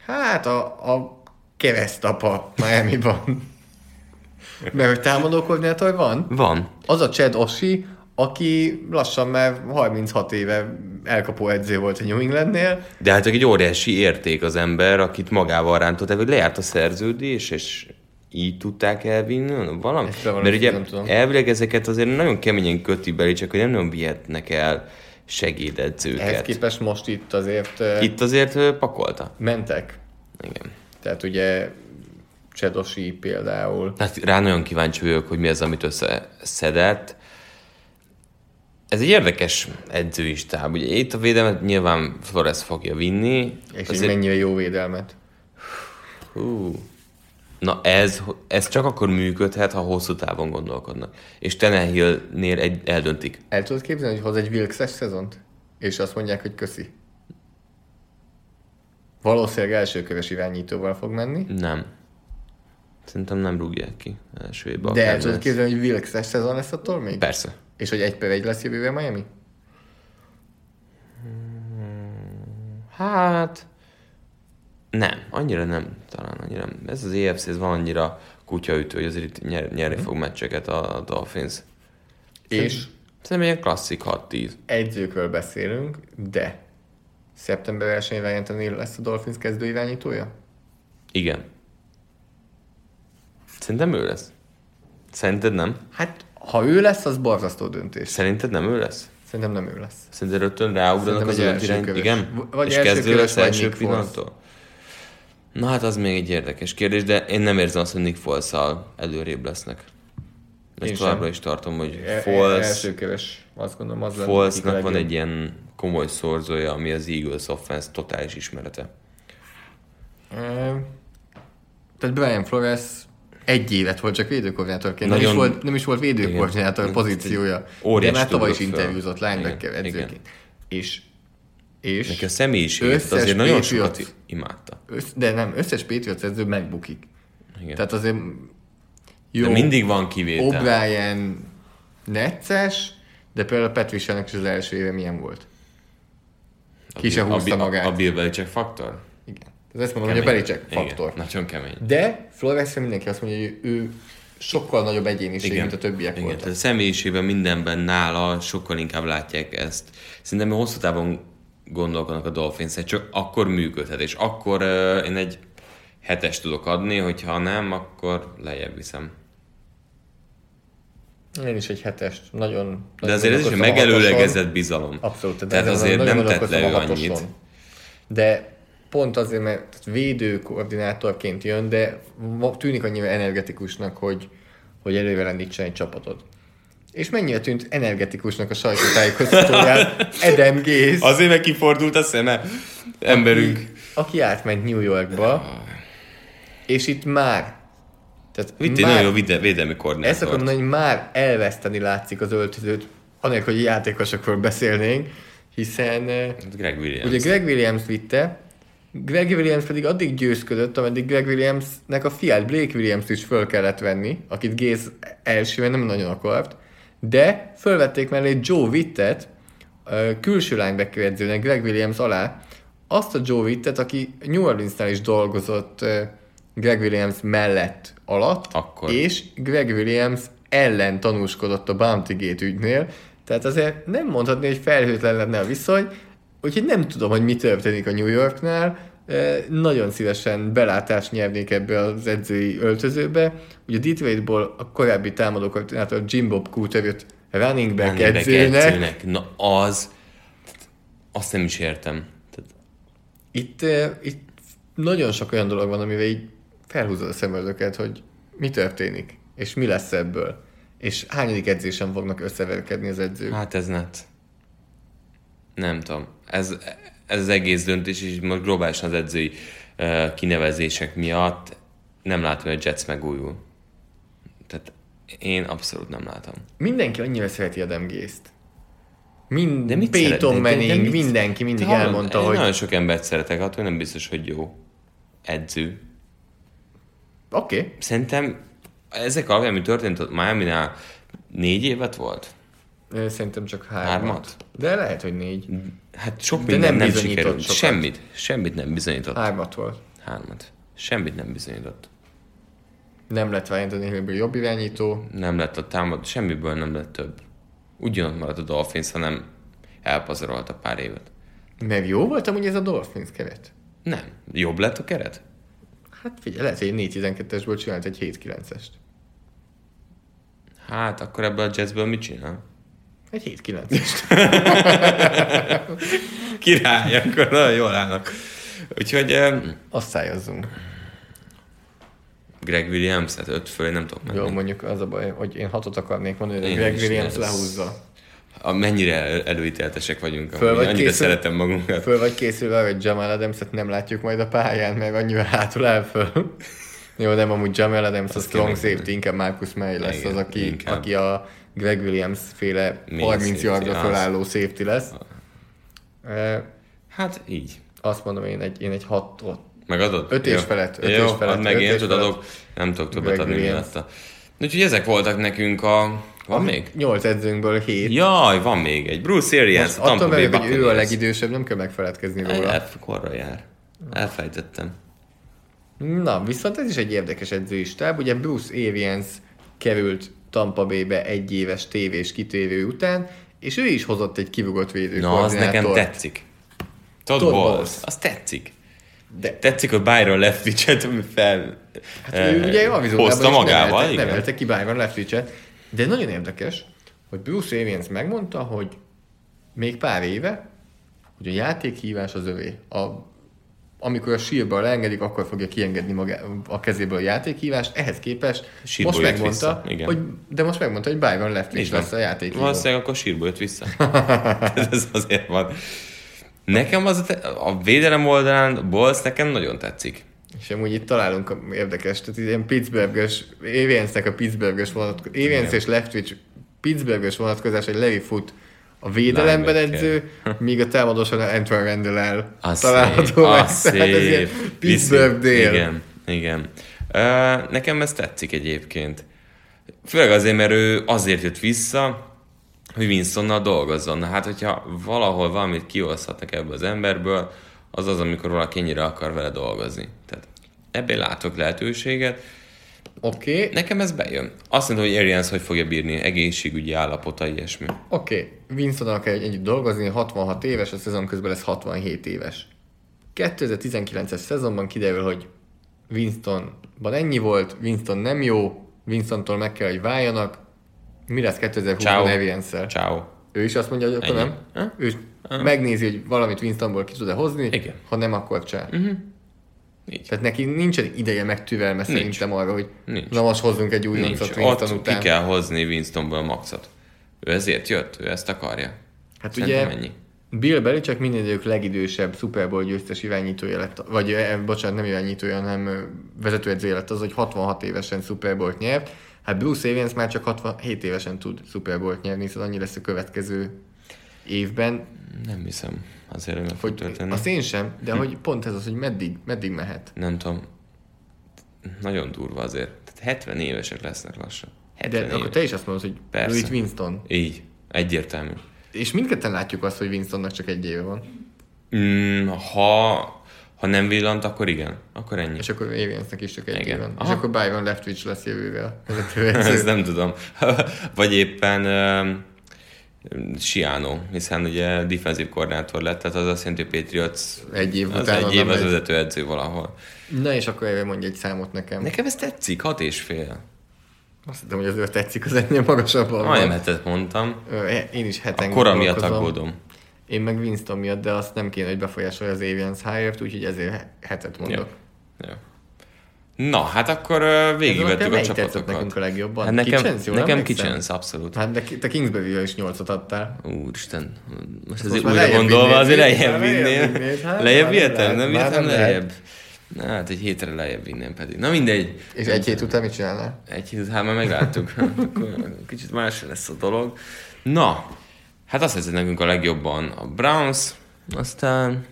hát a, a keresztapa Miami-ban. Mert hogy támadó koordinátor van? Van. Az a Chad Oshie, aki lassan már 36 éve elkapó edző volt a New Englandnél, De hát egy óriási érték az ember, akit magával rántott hogy lejárt a szerződés, és így tudták elvinni, valami. Mert ugye nem tudom. elvileg ezeket azért nagyon keményen köti belé, csak hogy nem nagyon vihetnek el ehhez segédedzőket. képest most itt azért itt... Azért pakolta. mentek. Igen. Tehát ugye Csedosi például. Hát rá nagyon kíváncsi vagyok, hogy mi az, amit összeszedett. Ez egy érdekes edzőistáb. Ugye itt a védelmet nyilván Flores fogja vinni. És hogy mennyire jó védelmet. Hú. Na ez, ez csak akkor működhet, ha hosszú távon gondolkodnak. És Tenehillnél egy, eldöntik. El tudod képzelni, hogy hoz egy Wilkes-es szezont? És azt mondják, hogy köszi. Valószínűleg elsőköves irányítóval fog menni. Nem. Szerintem nem rúgják ki első évben. De el tudod képzelni, hogy Wilkes-es szezon lesz attól még? Persze. És hogy egy per egy lesz jövőre Miami? Hát... Nem, annyira nem, talán annyira nem. Ez az EFC, ez van annyira kutyaütő, hogy azért itt nyer, nyerni Mhm. fog meccseket a Dolphins. És Szerintem ilyen klasszik 6-10. edzőkről beszélünk, de szeptember 1-én Ryan lesz a Dolphins kezdő irányítója? Igen. Szerintem ő lesz. Szerinted nem? Hát, ha ő lesz, az borzasztó döntés. Szerinted nem ő lesz? Szerintem nem ő lesz. Szerinted rögtön ráugranak az egy öt első irány? köves. Igen? Vagy És kezdő lesz első pillanattól? Na hát az még egy érdekes kérdés, de én nem érzem azt, hogy Nick foles előrébb lesznek. Én Ezt továbbra is tartom, hogy E- e- Foles, Első köves, azt gondolom, az Folesnak van egy ilyen komoly szorzója, ami az Eagles offense totális ismerete. E, Tehát Brian Flores egy évet volt csak védőkoordinátorként. Nem, is Nagyon- volt, nem is volt védőkoordinátor Igen. pozíciója. Óriási de már tavaly is interjúzott linebacker edzőként. igen. És, és Neki a személyiséget Összes azért nagyon Patriots- sokat imádta. össz, de nem, összes Patriots edző megbukik. Igen. Tehát azért jó, de mindig van kivétel. O'Brien necces, de például Patriciának is az első éve milyen volt. A Ki a húzta Bill- magát. A Bill Belichick faktor? Igen. Tehát ezt mondom, hogy a Igen, faktor. nagyon kemény. De Floresre mindenki azt mondja, hogy ő sokkal nagyobb egyéniség, mint a többiek Igen, voltak. tehát a személyiségben mindenben nála sokkal inkább látják ezt. Szerintem hosszú távon gondolkodnak a dolphins csak akkor működhet, és akkor uh, én egy hetes tudok adni, hogyha nem, akkor lejjebb viszem. Én is egy hetest. Nagyon, De azért ez is egy megelőlegezett bizalom. Abszolút. de Tehát azért nem tett le ő annyit. De pont azért, mert védő koordinátorként jön, de tűnik annyira energetikusnak, hogy, hogy előre rendítsen egy csapatot. És mennyire tűnt energetikusnak a sajtótájékoztatóján Adam Gaze, Azért meg kifordult a szeme. Emberünk. aki, aki átment New Yorkba, és itt már tehát Vitt egy nagyon jó védelmi Ezt koordinátor. akarom mondani, hogy már elveszteni látszik az öltözőt, anélkül, hogy játékosokról beszélnénk, hiszen eh, Greg Williams. ugye Greg Williams vitte, Greg Williams pedig addig győzködött, ameddig Greg Williamsnek a fiát, Blake Williams is föl kellett venni, akit Géz elsőben nem nagyon akart, de fölvették mellé Joe Wittet, külső linebacker edzőnek Greg Williams alá, azt a Joe Wittet, aki New Orleansnál is dolgozott Greg Williams mellett alatt, Akkor. és Greg Williams ellen tanúskodott a Bounty Gate ügynél, tehát azért nem mondhatni, hogy felhőtlen lenne a viszony, úgyhogy nem tudom, hogy mi történik a New Yorknál, nagyon szívesen belátást nyernék ebbe az edzői öltözőbe. Ugye Detroitból a korábbi támadó koordinátor Jim Bob Cooter jött running back Running back edzőnek. edzőnek. Na az, azt nem is értem. Tehát Itt, itt nagyon sok olyan dolog van, amivel így felhúzod a szemöldöket, hogy mi történik, és mi lesz ebből. És hányadik edzésen fognak összeverkedni az edzők. Hát ez net. Nem tudom. Ez, ez az egész döntés, és most globálisan az edzői uh, kinevezések miatt nem látom, hogy a Jets megújul. Tehát én abszolút nem látom. Mindenki annyira szereti Adam Gaze-t. Mind, De mit Peyton szeret- de- de- de Manning, mit- mindenki mindig hallod? elmondta, én hogy Nagyon sok embert szeretek, attól nem biztos, hogy jó edző. oké, okay, Szerintem ezek alapján, ami történt ott Miami-nál, négy évet volt? Szerintem csak hármat. Hármat? De lehet, hogy négy. Hát sok De minden nem nem, sikerült. sokat. Semmit. Semmit nem bizonyított. Hármat volt. Hármat. Semmit nem bizonyított. Nem lett Ryan Tannehillből jobb irányító. Nem lett a támad, semmiből nem lett több. Ugyanott maradt a Dolphins, hanem elpazarolta pár évet. Mert jó volt amúgy ez a Dolphins keret. Nem. Jobb lett a keret? Hát figyelj, lehet, hogy egy 4-12-esből csinált egy 7-9-est. Hát akkor ebből a jazzből mit csinál? Egy 7-9-est. Király, akkor nagyon jól állnak. Úgyhogy Azt szájazzunk. Greg Williams, hát öt fölé nem tudok menni. Jó, mondjuk az a baj, hogy én hatot akarnék mondani, de Greg Williams lehúzza. A, mennyire el- előíteltesek vagyunk. Föl vagy annyira készül- szeretem magunkat. Föl vagy készülve, hogy Jamal Adams-et nem látjuk majd a pályán, mert annyira hátul áll föl. Jó, nem, amúgy Jamal Adams a strong kell safety, inkább Marcus May lesz Igen, az, aki, inkább. aki a Greg Williams féle Mély 30 safety, yardra az. fölálló safety lesz. Eh, Hát így. Azt mondom, én egy, én egy hatot. Megadod? Öt és felett, öt Jó, és felett, add meg én tudod, adok. Nem tudok többet adni miatta. Úgyhogy ezek voltak nekünk a... Van még? 8 edzőnkből 7. Jaj, van még egy. Bruce Arians, attól vagyok, hogy ő a legidősebb, nem kell megfeledkezni róla. El, korra jár. Elfejtettem. Na, viszont ez is egy érdekes edzői stáb. Ugye Bruce Arians került Tampa Bay-be egy éves tévés kitévő után, és ő is hozott egy kivugott védő Na, az nekem tetszik. Todd Todd Bowles. Bowles. Az tetszik. De Tetszik, hogy Byron Leftwich-et fel hát ő ugye Arizonában hozta magával, nevelte, igen. nevelte ki Byron Leftwich-et. De nagyon érdekes, hogy Bruce Arians megmondta, hogy még pár éve, hogy a játékhívás az övé. A, amikor a sírba leengedik, akkor fogja kiengedni maga, a kezéből a játékhívást. Ehhez képest Sírból most megmondta, vissza, igen. hogy, de most megmondta, hogy Byron Így van. lesz a játékhívó. Valószínűleg akkor sírból jött vissza. Ez azért van. Nekem az a, védelem oldalán Bolsz nekem nagyon tetszik. És amúgy itt találunk érdekes, tehát ilyen Pittsburghös, Ariansnek a Pittsburghös vonatkozás, és Leftwich Pittsburghös vonatkozás, hogy Levi Foot a védelemben edző, míg a támadósan Antoine Randall el Az található szép, meg. az Tehát ez ilyen szép. Pittsburgh dél. Igen, igen. Uh, nekem ez tetszik egyébként. Főleg azért, mert ő azért jött vissza, hogy Winstonnal dolgozzon. Na hát, hogyha valahol valamit kihozhatnak ebből az emberből, az az, amikor valaki ennyire akar vele dolgozni. Tehát ebben látok lehetőséget. Oké, okay. Nekem ez bejön. Azt mondta, hogy Arians hogy fogja bírni, egészségügyi állapota, ilyesmi. oké. Okay. Winstonnal kell együtt dolgozni, 66 éves, a szezon közben lesz 67 éves. 2019-es szezonban kiderül, hogy Winstonban ennyi volt, Winston nem jó, Winstontól meg kell, hogy váljanak. Mi lesz 2020-ban Ciao. Arians-szel? Ciao. Ő is azt mondja, hogy akkor Ennyi. nem. Ha? Ő megnézi, hogy valamit Winstonból ki tud-e hozni, Igen. ha nem, akkor csá. Uh-huh. Így. Tehát neki nincsen ideje megtüvelme Nincs. szerintem arra, hogy Nincs. na most hozzunk egy új Nincs. Winston után. Ott ki kell hozni Winstonból a maxot. Ő ezért jött, ő ezt akarja. Hát Szerintem ugye ennyi. Bill Belichick minden idők legidősebb Super Bowl győztes irányítója lett, vagy eh, bocsánat, nem irányítója, hanem vezetőedzője lett az, hogy 66 évesen Super Bowl-t nyert. Hát Bruce Arians már csak 67 évesen tud Super Bowl-t nyerni, szóval annyi lesz a következő évben, Nem hiszem. Azért fog hogy történni. azt én sem, de hogy pont ez az, hogy meddig, meddig mehet. Nem tudom. Nagyon durva azért. Tehát 70 évesek lesznek lassan. 70 De éves. akkor te is azt mondod, hogy Persze. itt Winston. Így. Egyértelmű. És mindketten látjuk azt, hogy Winstonnak csak egy éve van. Mm, ha, ha nem villant, akkor igen. Akkor ennyi. És akkor Ariansnek is csak egy Igen. van. És Aha. akkor Byron Leftwich lesz jövővel. Ezt nem tudom. Vagy éppen um, Siano, hiszen ugye defensív koordinátor lett, tehát az azt jelenti, hogy Patriots Egy év az után egy év az vezetőedző valahol. Na és akkor mondj egy számot nekem. Nekem ez tetszik, hat és fél. Azt hiszem, hogy az ő tetszik, az ennél magasabban Majdnem hetet mondtam. Én is heten A kora miatt aggódom. Én meg Winston miatt, de azt nem kéne, hogy befolyásolja az Arians hire úgyhogy ezért he- hetet mondok. Jó. Na, hát akkor végigvettük a csapatokat. nekünk a legjobban? Hát nekem, Kitchens, jól nekem? Kitchens, abszolút. Hát de te Kingsbury-ről is nyolcat adtál. Úristen, most Most azért már újra gondolva azért lejjebb vinném. hát Lejjebb nem vihetem? Nem vihetem lejjebb? Na, hát egy hétre lejjebb vinném pedig. Na mindegy. És egy hét után mit csinálnál? Egy hét, hát már megláttuk. Akkor kicsit más lesz a dolog. Na, hát azt hiszem nekünk a legjobban a Browns, aztán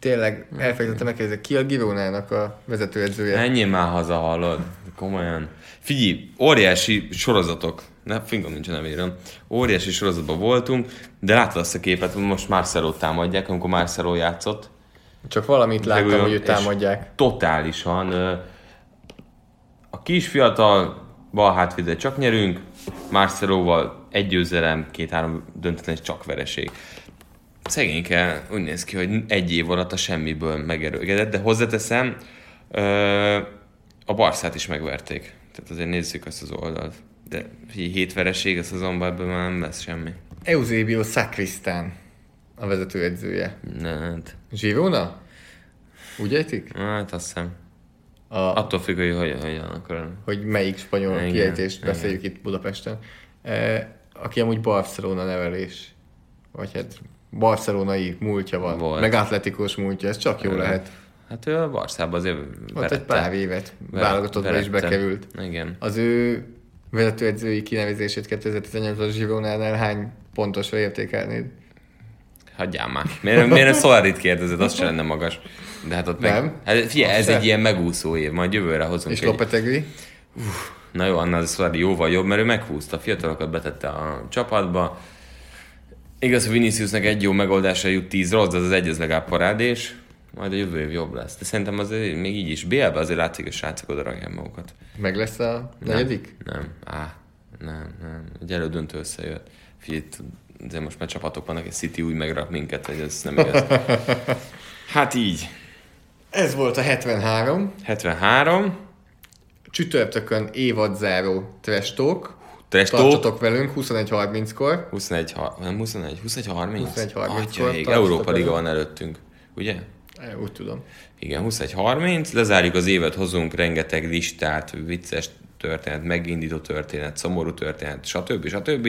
Tényleg, elfelejtettem megkérdezni, ki a Gironának a vezetőedzője? Menjél már haza, hallod? Komolyan. Figyelj, óriási sorozatok, ne, fingom nincs a nevére, óriási sorozatban voltunk, de láttad azt a képet, most Marcelo támadják, amikor Marcelo játszott. Csak valamit láttam, Megölöm, hogy őt támadják. Totálisan. A kis fiatal bal hátvédel csak nyerünk, Marcelóval egy győzelem, két-három döntetlen és csak vereség. Szegényke úgy néz ki, hogy egy év alatt a semmiből megerőgedett, de hozzáteszem, ö, a Barszát is megverték. Tehát azért nézzük ezt az oldalt. De hét vereség a szezonban ebből már nem lesz semmi. Eusebio Sacristan a vezetőedzője. Ne, hát, Girona? Úgy ejtik? hát azt hiszem. A, Attól függ, hogy hogyan, hogyan akkor. hogy melyik spanyol Igen, kiejtést igen. beszéljük itt Budapesten. E, aki amúgy Barcelona nevelés. Vagy hát barcelonai múltja van. Volt. Meg atletikus múltja, ez csak jó lehet. Hát ő a Barszába azért Ott verette. egy pár évet válogatottba is bekerült. Igen. Az ő vezetőedzői kinevezését 2018-as Gironánál hány pontosra értékelnéd? Hagyjál már. Miért, miért nem Solarit kérdezed? Az sem lenne magas. De hát ott Nem. meg... Hát figyelj, Az ez se. egy ilyen megúszó év. Majd jövőre hozunk És egy... Lopetegui? Na jó, annál az Solari jóval jobb, mert ő meghúzta. A fiatalokat betette a csapatba. Igaz, hogy Viniciusnak egy jó megoldásra jut 10 rossz, de az az egy az legalább parádés. Majd a jövő év jobb lesz. De szerintem azért még így is. BL-be azért látszik, hogy a srácok oda rakják magukat. Meg lesz a negyedik? Nem. Á, nem, nem. Egy elődöntő összejött. Figyelj, azért most már csapatok vannak, egy City úgy megrak minket, hogy ez nem igaz. Hát így. Ez volt a 73. 73. Csütörtökön évadzáró Trash Talk. Tartsatok velünk 21.30-kor. 21, ha- nem 21, 21 30? 21.30-kor Atyaik, tartsatok Európa Liga van előttünk, ugye? É, Úgy tudom. Igen, 21.30, lezárjuk az évet, hozunk rengeteg listát, vicces történet, megindító történet, szomorú történet, stb. stb.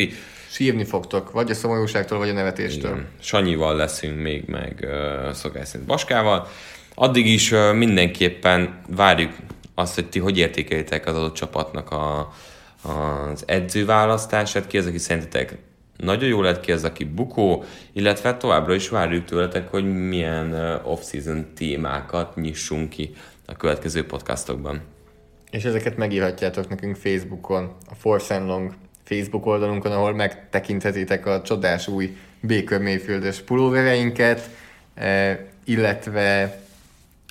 Sírni fogtok, vagy a szomorúságtól, vagy a nevetéstől. Igen. Sanyival leszünk még, meg uh, szokás szerint Baskával. Addig is uh, mindenképpen várjuk azt, hogy ti hogy értékelitek az adott csapatnak a, az edzőválasztását, ki az, aki szerintetek nagyon jó lett, ki az, aki bukó, illetve továbbra is várjuk tőletek, hogy milyen off-season témákat nyissunk ki a következő podcastokban. És ezeket megírhatjátok nekünk Facebookon, a Force and Long Facebook oldalunkon, ahol megtekinthetitek a csodás új Baker Mayfield-es pulóvereinket, eh, illetve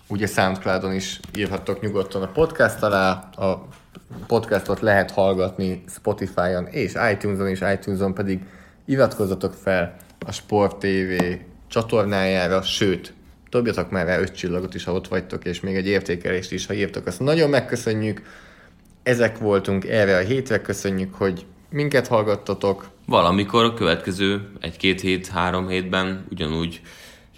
ugye Soundcloudon is írhattok nyugodtan a podcast alá, a podcastot lehet hallgatni Spotify-on és iTunes-on, és iTunes-on pedig iratkozzatok fel a Sport TV csatornájára, sőt, dobjatok már rá öt csillagot is, ha ott vagytok, és még egy értékelést is, ha írtok, azt nagyon megköszönjük. Ezek voltunk erre a hétre, köszönjük, hogy minket hallgattatok. Valamikor a következő egy-két hét, három hétben ugyanúgy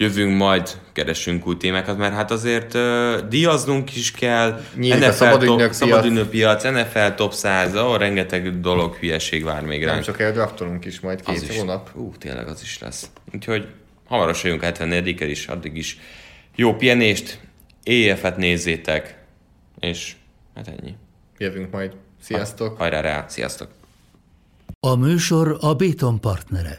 jövünk majd, keresünk új témákat, mert hát azért uh, díjaznunk is kell. Nyílik a szabadügynök piac. szabadügynök piac, NFL top 100, ahol rengeteg dolog, hülyeség vár még Nem ránk. csak eldraftolunk is majd az két is. hónap. Ú, tényleg az is lesz. Úgyhogy hamarosan jövünk a 74 is, addig is jó pihenést, EF-et nézzétek, és hát ennyi. Jövünk majd. Sziasztok! Hajrá rá, sziasztok! A műsor a Béton partnere.